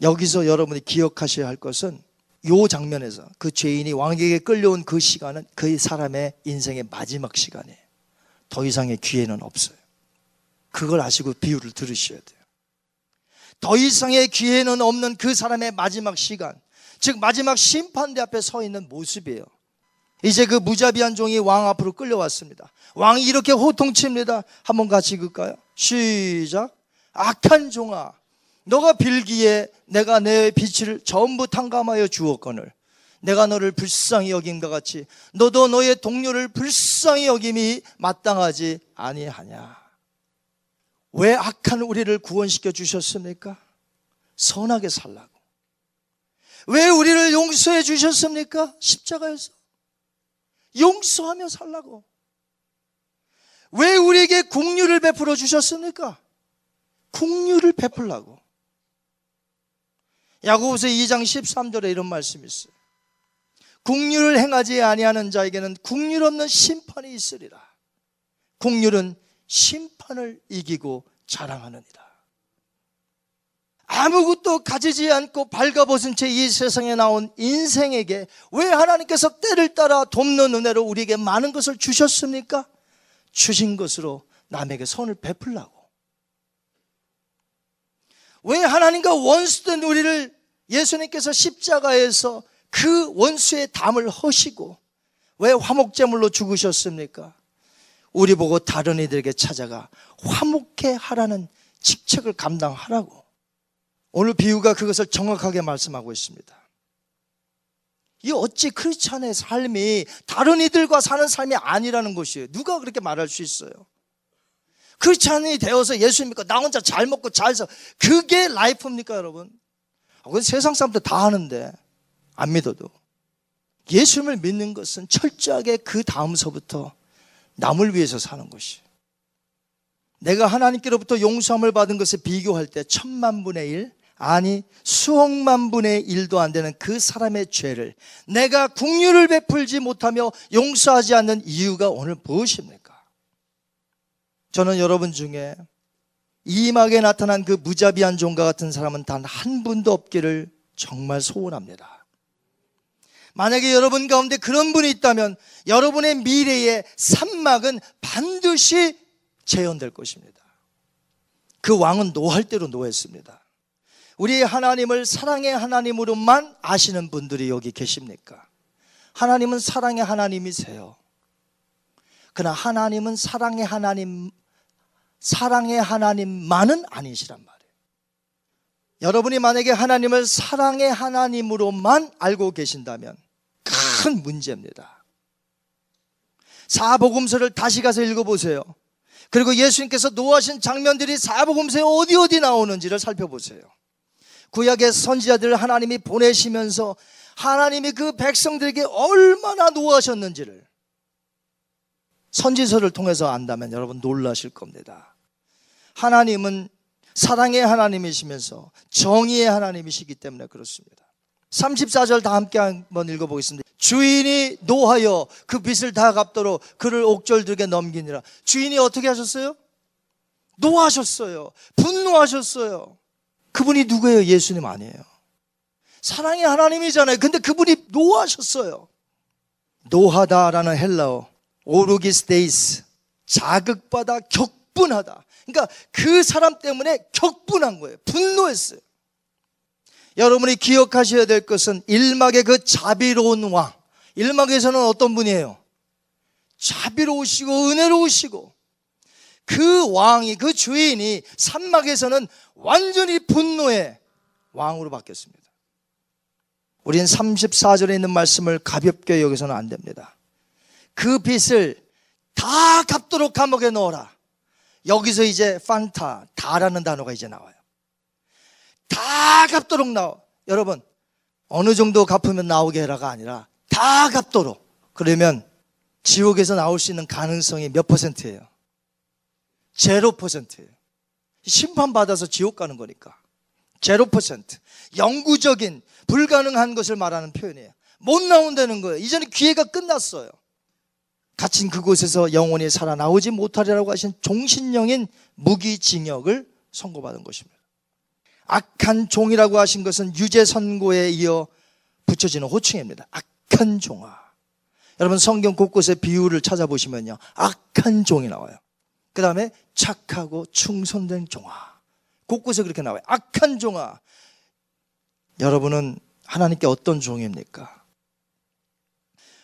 여기서 여러분이 기억하셔야 할 것은 요 장면에서 그 죄인이 왕에게 끌려온 그 시간은 그 사람의 인생의 마지막 시간이에요. 더 이상의 기회는 없어요. 그걸 아시고 비유를 들으셔야 돼요. 더 이상의 기회는 없는 그 사람의 마지막 시간, 즉 마지막 심판대 앞에 서 있는 모습이에요. 이제 그 무자비한 종이 왕 앞으로 끌려왔습니다. 왕이 이렇게 호통칩니다. 한번 같이 읽을까요? 시작. 악한 종아, 너가 빌기에 내가 내 빛을 전부 탕감하여 주었거늘 내가 너를 불쌍히 여김과 같이 너도 너의 동료를 불쌍히 여김이 마땅하지 아니하냐. 왜 악한 우리를 구원시켜 주셨습니까? 선하게 살라고. 왜 우리를 용서해 주셨습니까? 십자가에서. 용서하며 살라고. 왜 우리에게 국류를 베풀어 주셨습니까? 국류를 베풀라고. 야고보서 2장 13절에 이런 말씀이 있어요. 국류를 행하지 아니하는 자에게는 국률 없는 심판이 있으리라. 국률은 심판을 이기고 자랑하느니라. 아무것도 가지지 않고 발가벗은 채 이 세상에 나온 인생에게 왜 하나님께서 때를 따라 돕는 은혜로 우리에게 많은 것을 주셨습니까? 주신 것으로 남에게 선을 베풀라고. 왜 하나님과 원수된 우리를 예수님께서 십자가에서 그 원수의 담을 허시고 왜 화목제물로 죽으셨습니까? 우리 보고 다른 이들에게 찾아가 화목해 하라는 직책을 감당하라고. 오늘 비유가 그것을 정확하게 말씀하고 있습니다. 이 어찌 크리스찬의 삶이 다른 이들과 사는 삶이 아니라는 것이에요. 누가 그렇게 말할 수 있어요? 크리스찬이 되어서 예수 믿고 나 혼자 잘 먹고 잘 살. 그게 라이프입니까, 여러분? 그건 세상 사람들 다 하는데 안 믿어도 예수님을 믿는 것은 철저하게 그 다음서부터 남을 위해서 사는 것이. 내가 하나님께로부터 용서함을 받은 것을 비교할 때 천만 분의 일, 아니 수억만 분의 일도 안 되는 그 사람의 죄를 내가 국류를 베풀지 못하며 용서하지 않는 이유가 오늘 무엇입니까? 저는 여러분 중에 이막에 나타난 그 무자비한 종과 같은 사람은 단 한 분도 없기를 정말 소원합니다. 만약에 여러분 가운데 그런 분이 있다면 여러분의 미래의 산막은 반드시 재현될 것입니다. 그 왕은 노할 대로 노했습니다. 우리 하나님을 사랑의 하나님으로만 아시는 분들이 여기 계십니까? 하나님은 사랑의 하나님이세요. 그러나 하나님은 사랑의 하나님, 사랑의 하나님만은 아니시란 말이에요. 여러분이 만약에 하나님을 사랑의 하나님으로만 알고 계신다면 큰 문제입니다. 사복음서를 다시 가서 읽어보세요. 그리고 예수님께서 노하신 장면들이 사복음서에 어디 어디 나오는지를 살펴보세요. 구약의 선지자들을 하나님이 보내시면서 하나님이 그 백성들에게 얼마나 노하셨는지를 선지서를 통해서 안다면 여러분 놀라실 겁니다. 하나님은 사랑의 하나님이시면서 정의의 하나님이시기 때문에 그렇습니다. 34절 다 함께 한번 읽어보겠습니다. 주인이 노하여 그 빚을 다 갚도록 그를 옥절들에게 넘기니라. 주인이 어떻게 하셨어요? 노하셨어요. 분노하셨어요. 그분이 누구예요? 예수님 아니에요. 사랑의 하나님이잖아요. 근데 그분이 노하셨어요. 노하다라는 헬라어 오르기스데이스 자극받아 격분하다. 그러니까 그 사람 때문에 격분한 거예요. 분노했어요. 여러분이 기억하셔야 될 것은 일막의 그 자비로운 왕. 일막에서는 어떤 분이에요? 자비로우시고 은혜로우시고 그 왕이 그 주인이 산막에서는 완전히 분노의 왕으로 바뀌었습니다. 우린 34절에 있는 말씀을 가볍게 여기서는 안 됩니다. 그 빚을 다 갚도록 감옥에 넣어라. 여기서 이제 판타, 다라는 단어가 이제 나와요. 다 갚도록 나와. 여러분, 어느 정도 갚으면 나오게 해라가 아니라 다 갚도록. 그러면 지옥에서 나올 수 있는 가능성이 몇 퍼센트예요? 제로 퍼센트예요. 심판받아서 지옥 가는 거니까. 제로 퍼센트. 영구적인 불가능한 것을 말하는 표현이에요. 못 나온다는 거예요. 이제는 기회가 끝났어요. 갇힌 그곳에서 영원히 살아나오지 못하리라고 하신 종신령인 무기징역을 선고받은 것입니다. 악한 종이라고 하신 것은 유죄 선고에 이어 붙여지는 호칭입니다. 악한 종아. 여러분 성경 곳곳에 비유를 찾아보시면요. 악한 종이 나와요. 그 다음에 착하고 충성된 종아. 곳곳에 그렇게 나와요. 악한 종아. 여러분은 하나님께 어떤 종입니까?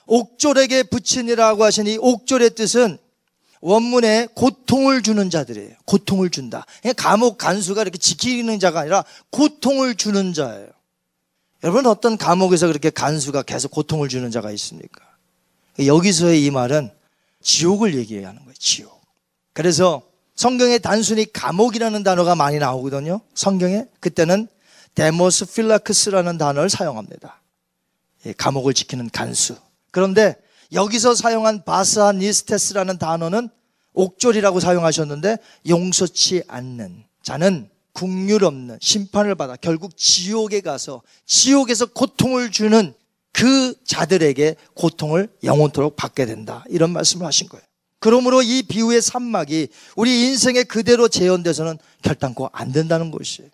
옥졸에게 붙이니라고 하신 이 옥졸의 뜻은 원문에 고통을 주는 자들이에요. 고통을 준다. 감옥 간수가 이렇게 지키는 자가 아니라 고통을 주는 자예요. 여러분 어떤 감옥에서 그렇게 간수가 계속 고통을 주는 자가 있습니까? 여기서의 이 말은 지옥을 얘기하는 거예요. 지옥. 그래서 성경에 단순히 감옥이라는 단어가 많이 나오거든요. 성경에 그때는 δεσμοφύλαξ라는 단어를 사용합니다. 감옥을 지키는 간수. 그런데 여기서 사용한 βασανιστής라는 단어는 옥졸이라고 사용하셨는데 용서치 않는 자는 긍휼 없는 심판을 받아 결국 지옥에 가서 지옥에서 고통을 주는 그 자들에게 고통을 영원토록 받게 된다. 이런 말씀을 하신 거예요. 그러므로 이 비유의 산막이 우리 인생에 그대로 재현돼서는 결단코 안 된다는 것이에요.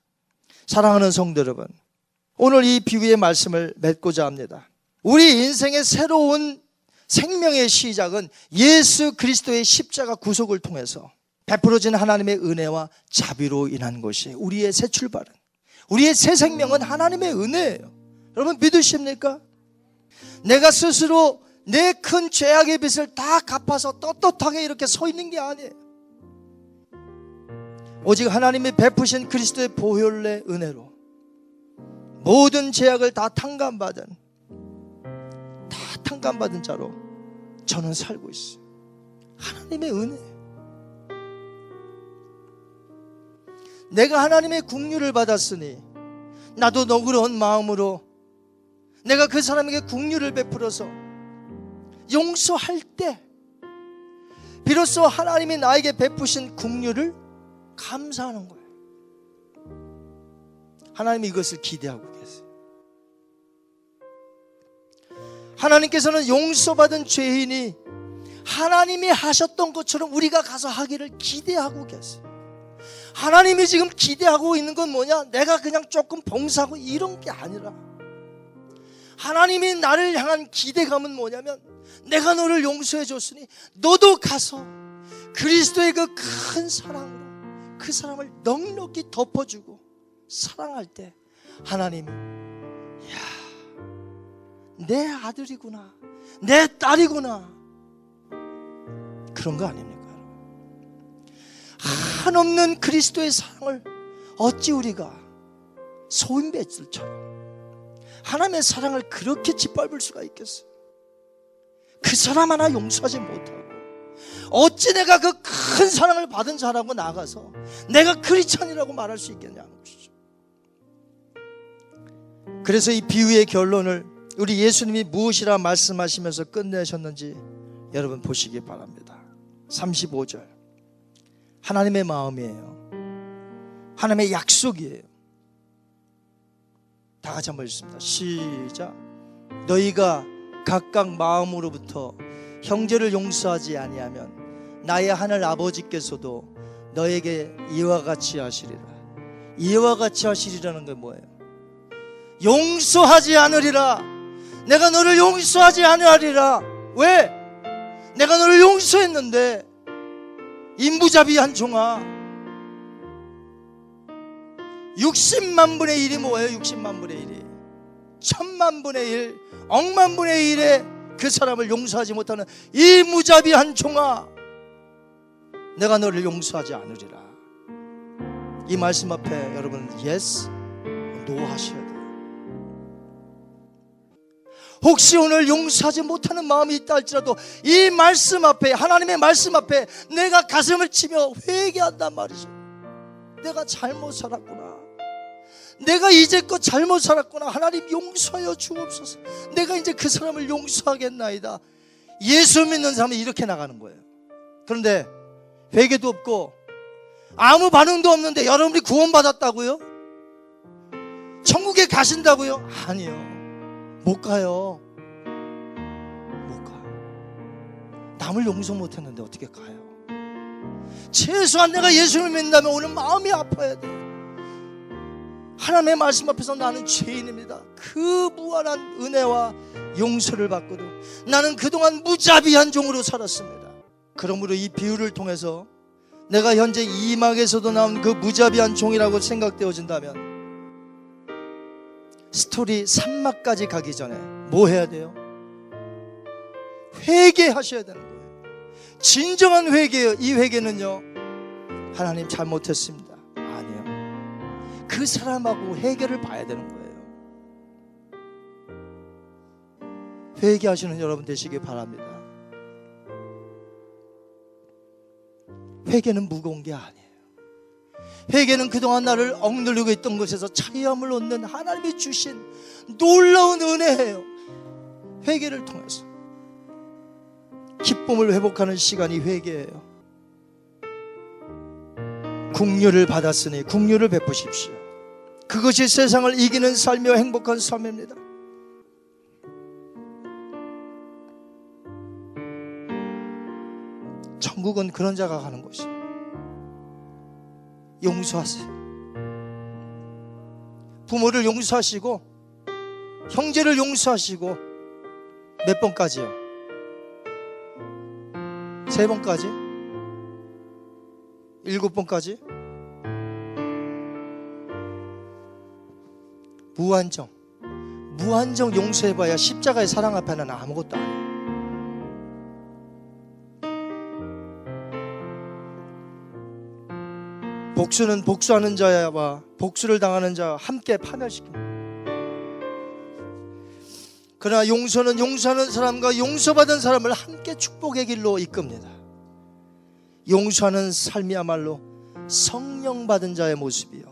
사랑하는 성도 여러분, 오늘 이 비유의 말씀을 맺고자 합니다. 우리 인생의 새로운 생명의 시작은 예수 그리스도의 십자가 구속을 통해서 베풀어진 하나님의 은혜와 자비로 인한 것이 우리의 새 출발은 우리의 새 생명은 하나님의 은혜예요. 여러분 믿으십니까? 내가 스스로 내 큰 죄악의 빚을 다 갚아서 떳떳하게 이렇게 서 있는 게 아니에요. 오직 하나님이 베푸신 그리스도의 보혈의 은혜로 모든 죄악을 다 탕감받은 다 탕감받은 자로 저는 살고 있어요. 하나님의 은혜. 내가 하나님의 국류를 받았으니 나도 너그러운 마음으로 내가 그 사람에게 국류를 베풀어서 용서할 때 비로소 하나님이 나에게 베푸신 국류를 감사하는 거예요. 하나님이 이것을 기대하고 계세요. 하나님께서는 용서받은 죄인이 하나님이 하셨던 것처럼 우리가 가서 하기를 기대하고 계세요. 하나님이 지금 기대하고 있는 건 뭐냐? 내가 그냥 조금 봉사하고 이런 게 아니라 하나님이 나를 향한 기대감은 뭐냐면 내가 너를 용서해 줬으니 너도 가서 그리스도의 그 큰 사랑으로 그 사람을 넉넉히 덮어주고 사랑할 때 하나님이 야, 내 아들이구나. 내 딸이구나. 그런 거 아닙니까? 한없는 그리스도의 사랑을 어찌 우리가 소인배들처럼 하나님의 사랑을 그렇게 짓밟을 수가 있겠어요? 그 사람 하나 용서하지 못하고 어찌 내가 그 큰 사랑을 받은 자라고 나가서 내가 크리스천이라고 말할 수 있겠냐는 것이죠. 그래서 이 비유의 결론을 우리 예수님이 무엇이라 말씀하시면서 끝내셨는지 여러분 보시기 바랍니다. 35절. 하나님의 마음이에요. 하나님의 약속이에요. 다 같이 한번 읽습니다. 시작. 너희가 각각 마음으로부터 형제를 용서하지 아니하면 나의 하늘 아버지께서도 너에게 이와 같이 하시리라. 이와 같이 하시리라는 게 뭐예요? 용서하지 않으리라. 내가 너를 용서하지 않으리라. 왜? 내가 너를 용서했는데 인부잡이 한 종아 60만 분의 1이 뭐예요? 60만 분의 1이 천만 분의 1 억만 분의 1에 그 사람을 용서하지 못하는 이 무자비 한 종아 내가 너를 용서하지 않으리라 이 말씀 앞에 여러분 yes, no 하셔야 돼요 혹시 오늘 용서하지 못하는 마음이 있다 할지라도 이 말씀 앞에 하나님의 말씀 앞에 내가 가슴을 치며 회개한단 말이죠. 내가 잘못 살았구나. 내가 이제껏 잘못 살았구나. 하나님 용서하여 주옵소서. 내가 이제 그 사람을 용서하겠나이다. 예수 믿는 사람이 이렇게 나가는 거예요. 그런데 회개도 없고 아무 반응도 없는데 여러분이 구원받았다고요? 천국에 가신다고요? 아니요. 못 가요. 못 가. 남을 용서 못 했는데 어떻게 가요? 최소한 내가 예수를 믿는다면 오늘 마음이 아파야 돼. 하나님의 말씀 앞에서 나는 죄인입니다. 그 무한한 은혜와 용서를 받고도 나는 그동안 무자비한 종으로 살았습니다. 그러므로 이 비유를 통해서 내가 현재 이막에서도 나온 그 무자비한 종이라고 생각되어진다면 스토리 3막까지 가기 전에 뭐 해야 돼요? 회개하셔야 되는 거예요. 진정한 회개예요. 이 회개는요. 하나님 잘못했습니다. 그 사람하고 회개를 봐야 되는 거예요. 회개하시는 여러분 되시길 바랍니다. 회개는 무거운 게 아니에요. 회개는 그동안 나를 억누르고 있던 것에서 자유함을 얻는 하나님이 주신 놀라운 은혜예요. 회개를 통해서 기쁨을 회복하는 시간이 회개예요. 국류를 받았으니 국류를 베푸십시오. 그것이 세상을 이기는 삶이와 행복한 삶입니다. 천국은 그런 자가 가는 곳이에요. 용서하세요. 부모를 용서하시고 형제를 용서하시고 몇 번까지요? 세 번까지? 일곱 번까지? 무한정. 무한정 용서해봐야 십자가의 사랑 앞에는 아무것도 아니에요. 복수는 복수하는 자와 복수를 당하는 자와 함께 파멸시킵니다. 그러나 용서는 용서하는 사람과 용서받은 사람을 함께 축복의 길로 이끕니다. 용서하는 삶이야말로 성령 받은 자의 모습이요.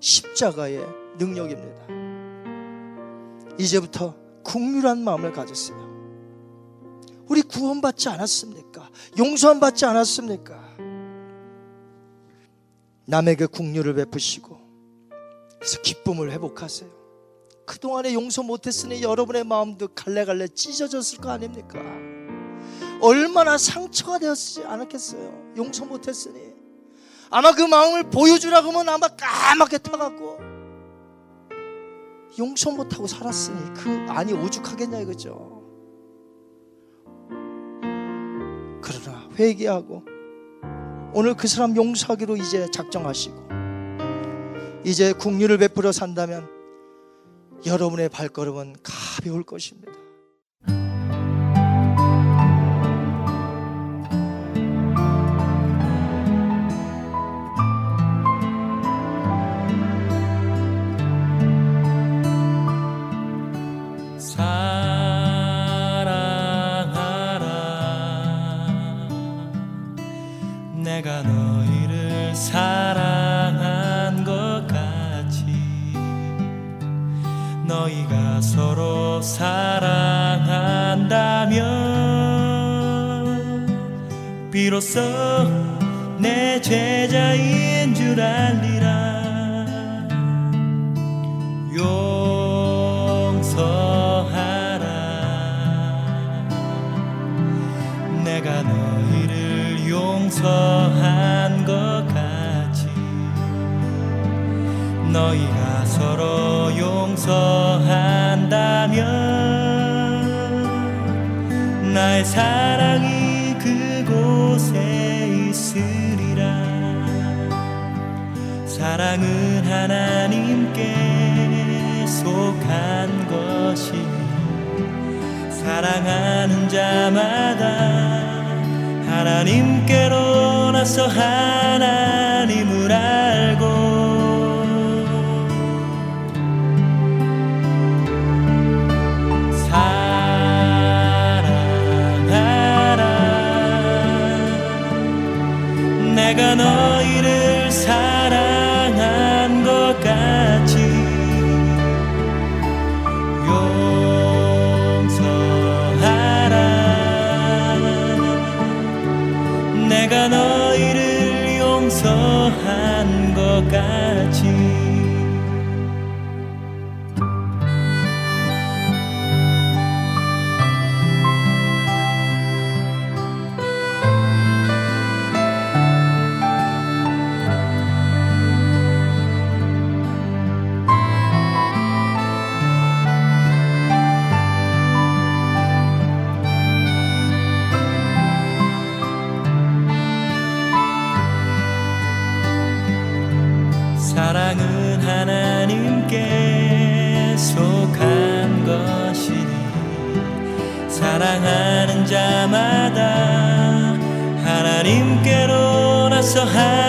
십자가의 능력입니다. 이제부터 국률한 마음을 가졌어요. 우리 구원받지 않았습니까? 용서함 받지 않았습니까? 남에게 국률을 베푸시고 그래서 기쁨을 회복하세요. 그동안에 용서 못했으니 여러분의 마음도 갈래갈래 찢어졌을 거 아닙니까? 얼마나 상처가 되었지 않았겠어요? 용서 못했으니. 아마 그 마음을 보여주라고 하면 아마 까맣게 타갖고 용서 못하고 살았으니 그 안이 오죽하겠냐 이거죠. 그러나 회개하고 오늘 그 사람 용서하기로 이제 작정하시고 이제 국류를 베풀어 산다면 여러분의 발걸음은 가벼울 것입니다. 비로소 내 제자인 줄 알리라. 용서하라. 내가 너희를 용서한 것 같이 너희가 서로 용서한다면 나의 사랑이 사랑은 하나님께 속한 것이니 사랑하는 자마다 하나님께로 나서 하나님을 알 하나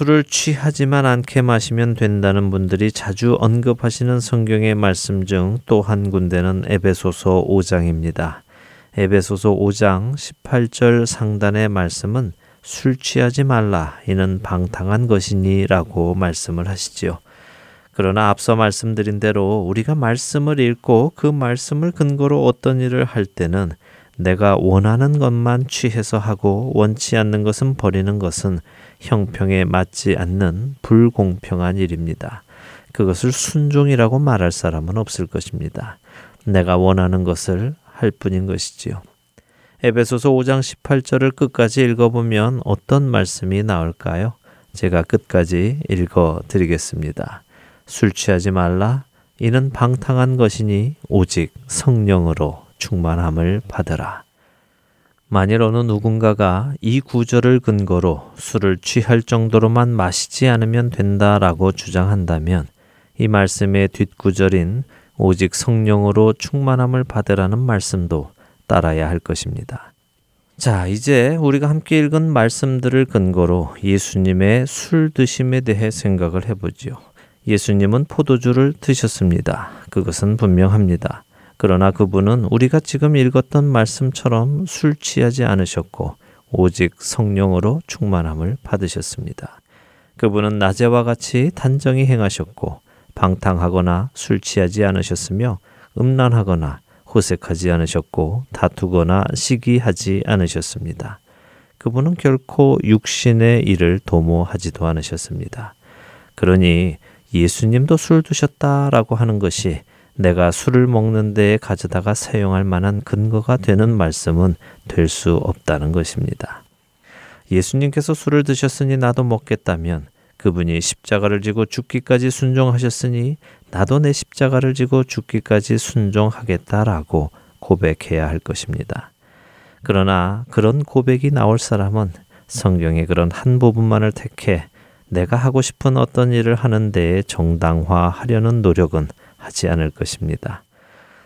술을 취하지만 않게 마시면 된다는 분들이 자주 언급하시는 성경의 말씀 중 또 한 군데는 에베소서 5장입니다. 에베소서 5장 18절 상단의 말씀은 술 취하지 말라 이는 방탕한 것이니라고 말씀을 하시지요. 그러나 앞서 말씀드린 대로 우리가 말씀을 읽고 그 말씀을 근거로 어떤 일을 할 때는 내가 원하는 것만 취해서 하고 원치 않는 것은 버리는 것은 형평에 맞지 않는 불공평한 일입니다. 그것을 순종이라고 말할 사람은 없을 것입니다. 내가 원하는 것을 할 뿐인 것이지요. 에베소서 5장 18절을 끝까지 읽어보면 어떤 말씀이 나올까요? 제가 끝까지 읽어 드리겠습니다. 술 취하지 말라. 이는 방탕한 것이니 오직 성령으로 충만함을 받으라. 만일 어느 누군가가 이 구절을 근거로 술을 취할 정도로만 마시지 않으면 된다라고 주장한다면 이 말씀의 뒷구절인 오직 성령으로 충만함을 받으라는 말씀도 따라야 할 것입니다. 자, 이제 우리가 함께 읽은 말씀들을 근거로 예수님의 술 드심에 대해 생각을 해보지요. 예수님은 포도주를 드셨습니다. 그것은 분명합니다. 그러나 그분은 우리가 지금 읽었던 말씀처럼 술 취하지 않으셨고 오직 성령으로 충만함을 받으셨습니다. 그분은 낮에와 같이 단정히 행하셨고 방탕하거나 술 취하지 않으셨으며 음란하거나 호색하지 않으셨고 다투거나 시기하지 않으셨습니다. 그분은 결코 육신의 일을 도모하지도 않으셨습니다. 그러니 예수님도 술 드셨다라고 하는 것이 내가 술을 먹는 데에 가져다가 사용할 만한 근거가 되는 말씀은 될 수 없다는 것입니다. 예수님께서 술을 드셨으니 나도 먹겠다면 그분이 십자가를 지고 죽기까지 순종하셨으니 나도 내 십자가를 지고 죽기까지 순종하겠다라고 고백해야 할 것입니다. 그러나 그런 고백이 나올 사람은 성경의 그런 한 부분만을 택해 내가 하고 싶은 어떤 일을 하는 데에 정당화하려는 노력은 하지 않을 것입니다.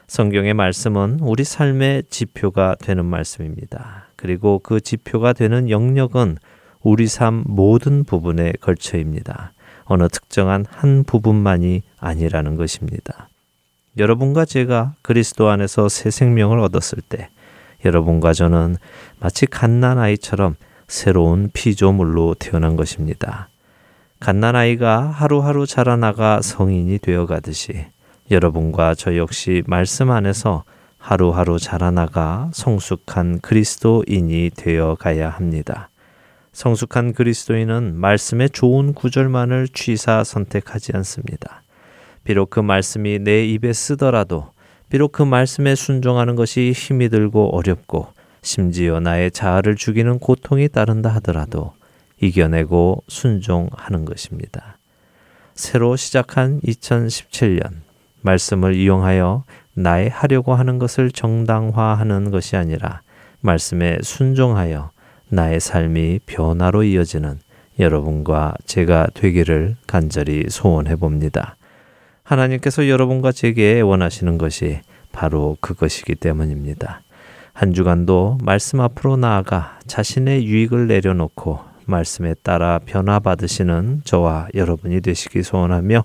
성경의 말씀은 우리 삶의 지표가 되는 말씀입니다. 그리고 그 지표가 되는 영역은 우리 삶 모든 부분에 걸쳐입니다. 어느 특정한 한 부분만이 아니라는 것입니다. 여러분과 제가 그리스도 안에서 새 생명을 얻었을 때 여러분과 저는 마치 갓난 아이처럼 새로운 피조물로 태어난 것입니다. 갓난 아이가 하루하루 자라나가 성인이 되어 가듯이 여러분과 저 역시 말씀 안에서 하루하루 자라나가 성숙한 그리스도인이 되어 가야 합니다. 성숙한 그리스도인은 말씀의 좋은 구절만을 취사 선택하지 않습니다. 비록 그 말씀이 내 입에 쓰더라도, 비록 그 말씀에 순종하는 것이 힘이 들고 어렵고, 심지어 나의 자아를 죽이는 고통이 따른다 하더라도 이겨내고 순종하는 것입니다. 새로 시작한 2017년, 말씀을 이용하여 나의 하려고 하는 것을 정당화하는 것이 아니라 말씀에 순종하여 나의 삶이 변화로 이어지는 여러분과 제가 되기를 간절히 소원해 봅니다. 하나님께서 여러분과 제게 원하시는 것이 바로 그것이기 때문입니다. 한 주간도 말씀 앞으로 나아가 자신의 유익을 내려놓고 말씀에 따라 변화받으시는 저와 여러분이 되시기 소원하며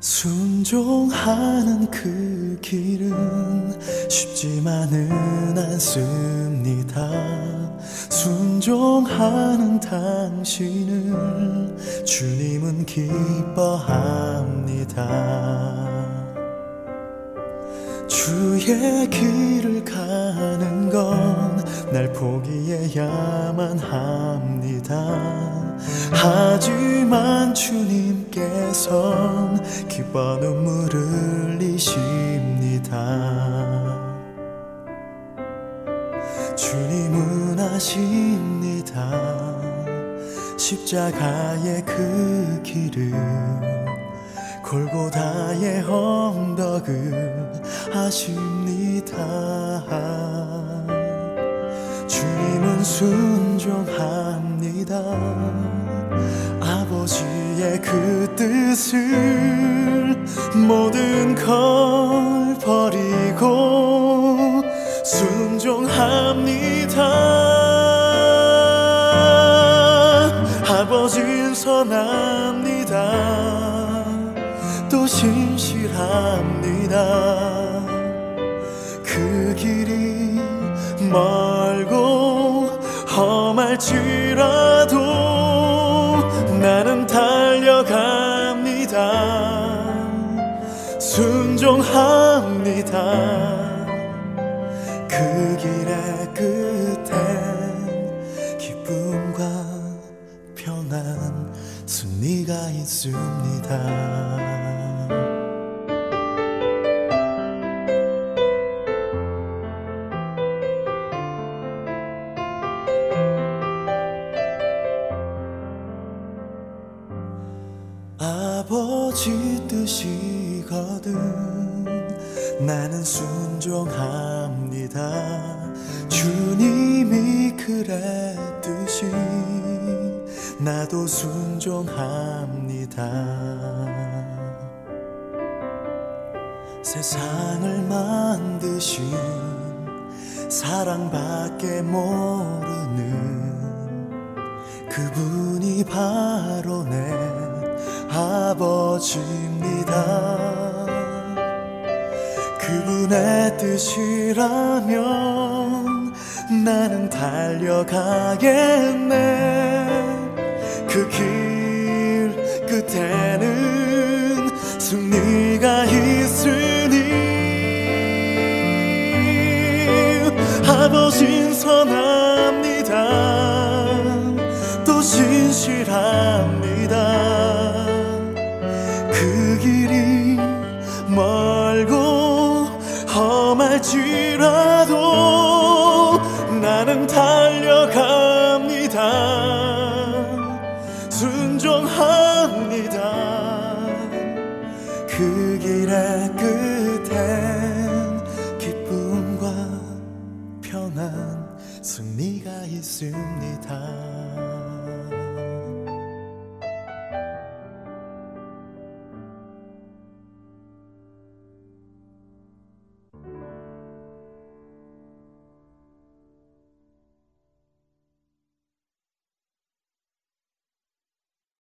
순종하는 그 길은 쉽지만은 않습니다. 순종하는 당신을 주님은 기뻐합니다. 주의 길을 가는 건 날 포기해야만 합니다. 하지만 주님께선 기뻐 눈물을 흘리십니다. 주님은 아십니다. 십자가의 그 길을 골고다의 언덕을 아십니다. 주님은 순종합니다. 아버지의 그 뜻을 모든 걸 버리고 순종합니다. 아버진 선합니다. 또 신실합니다. 그 길이 멀고 험할지라도 나는 달려갑니다. 순종합니다. 그 길의 끝엔 기쁨과 평안 승리가 있습니다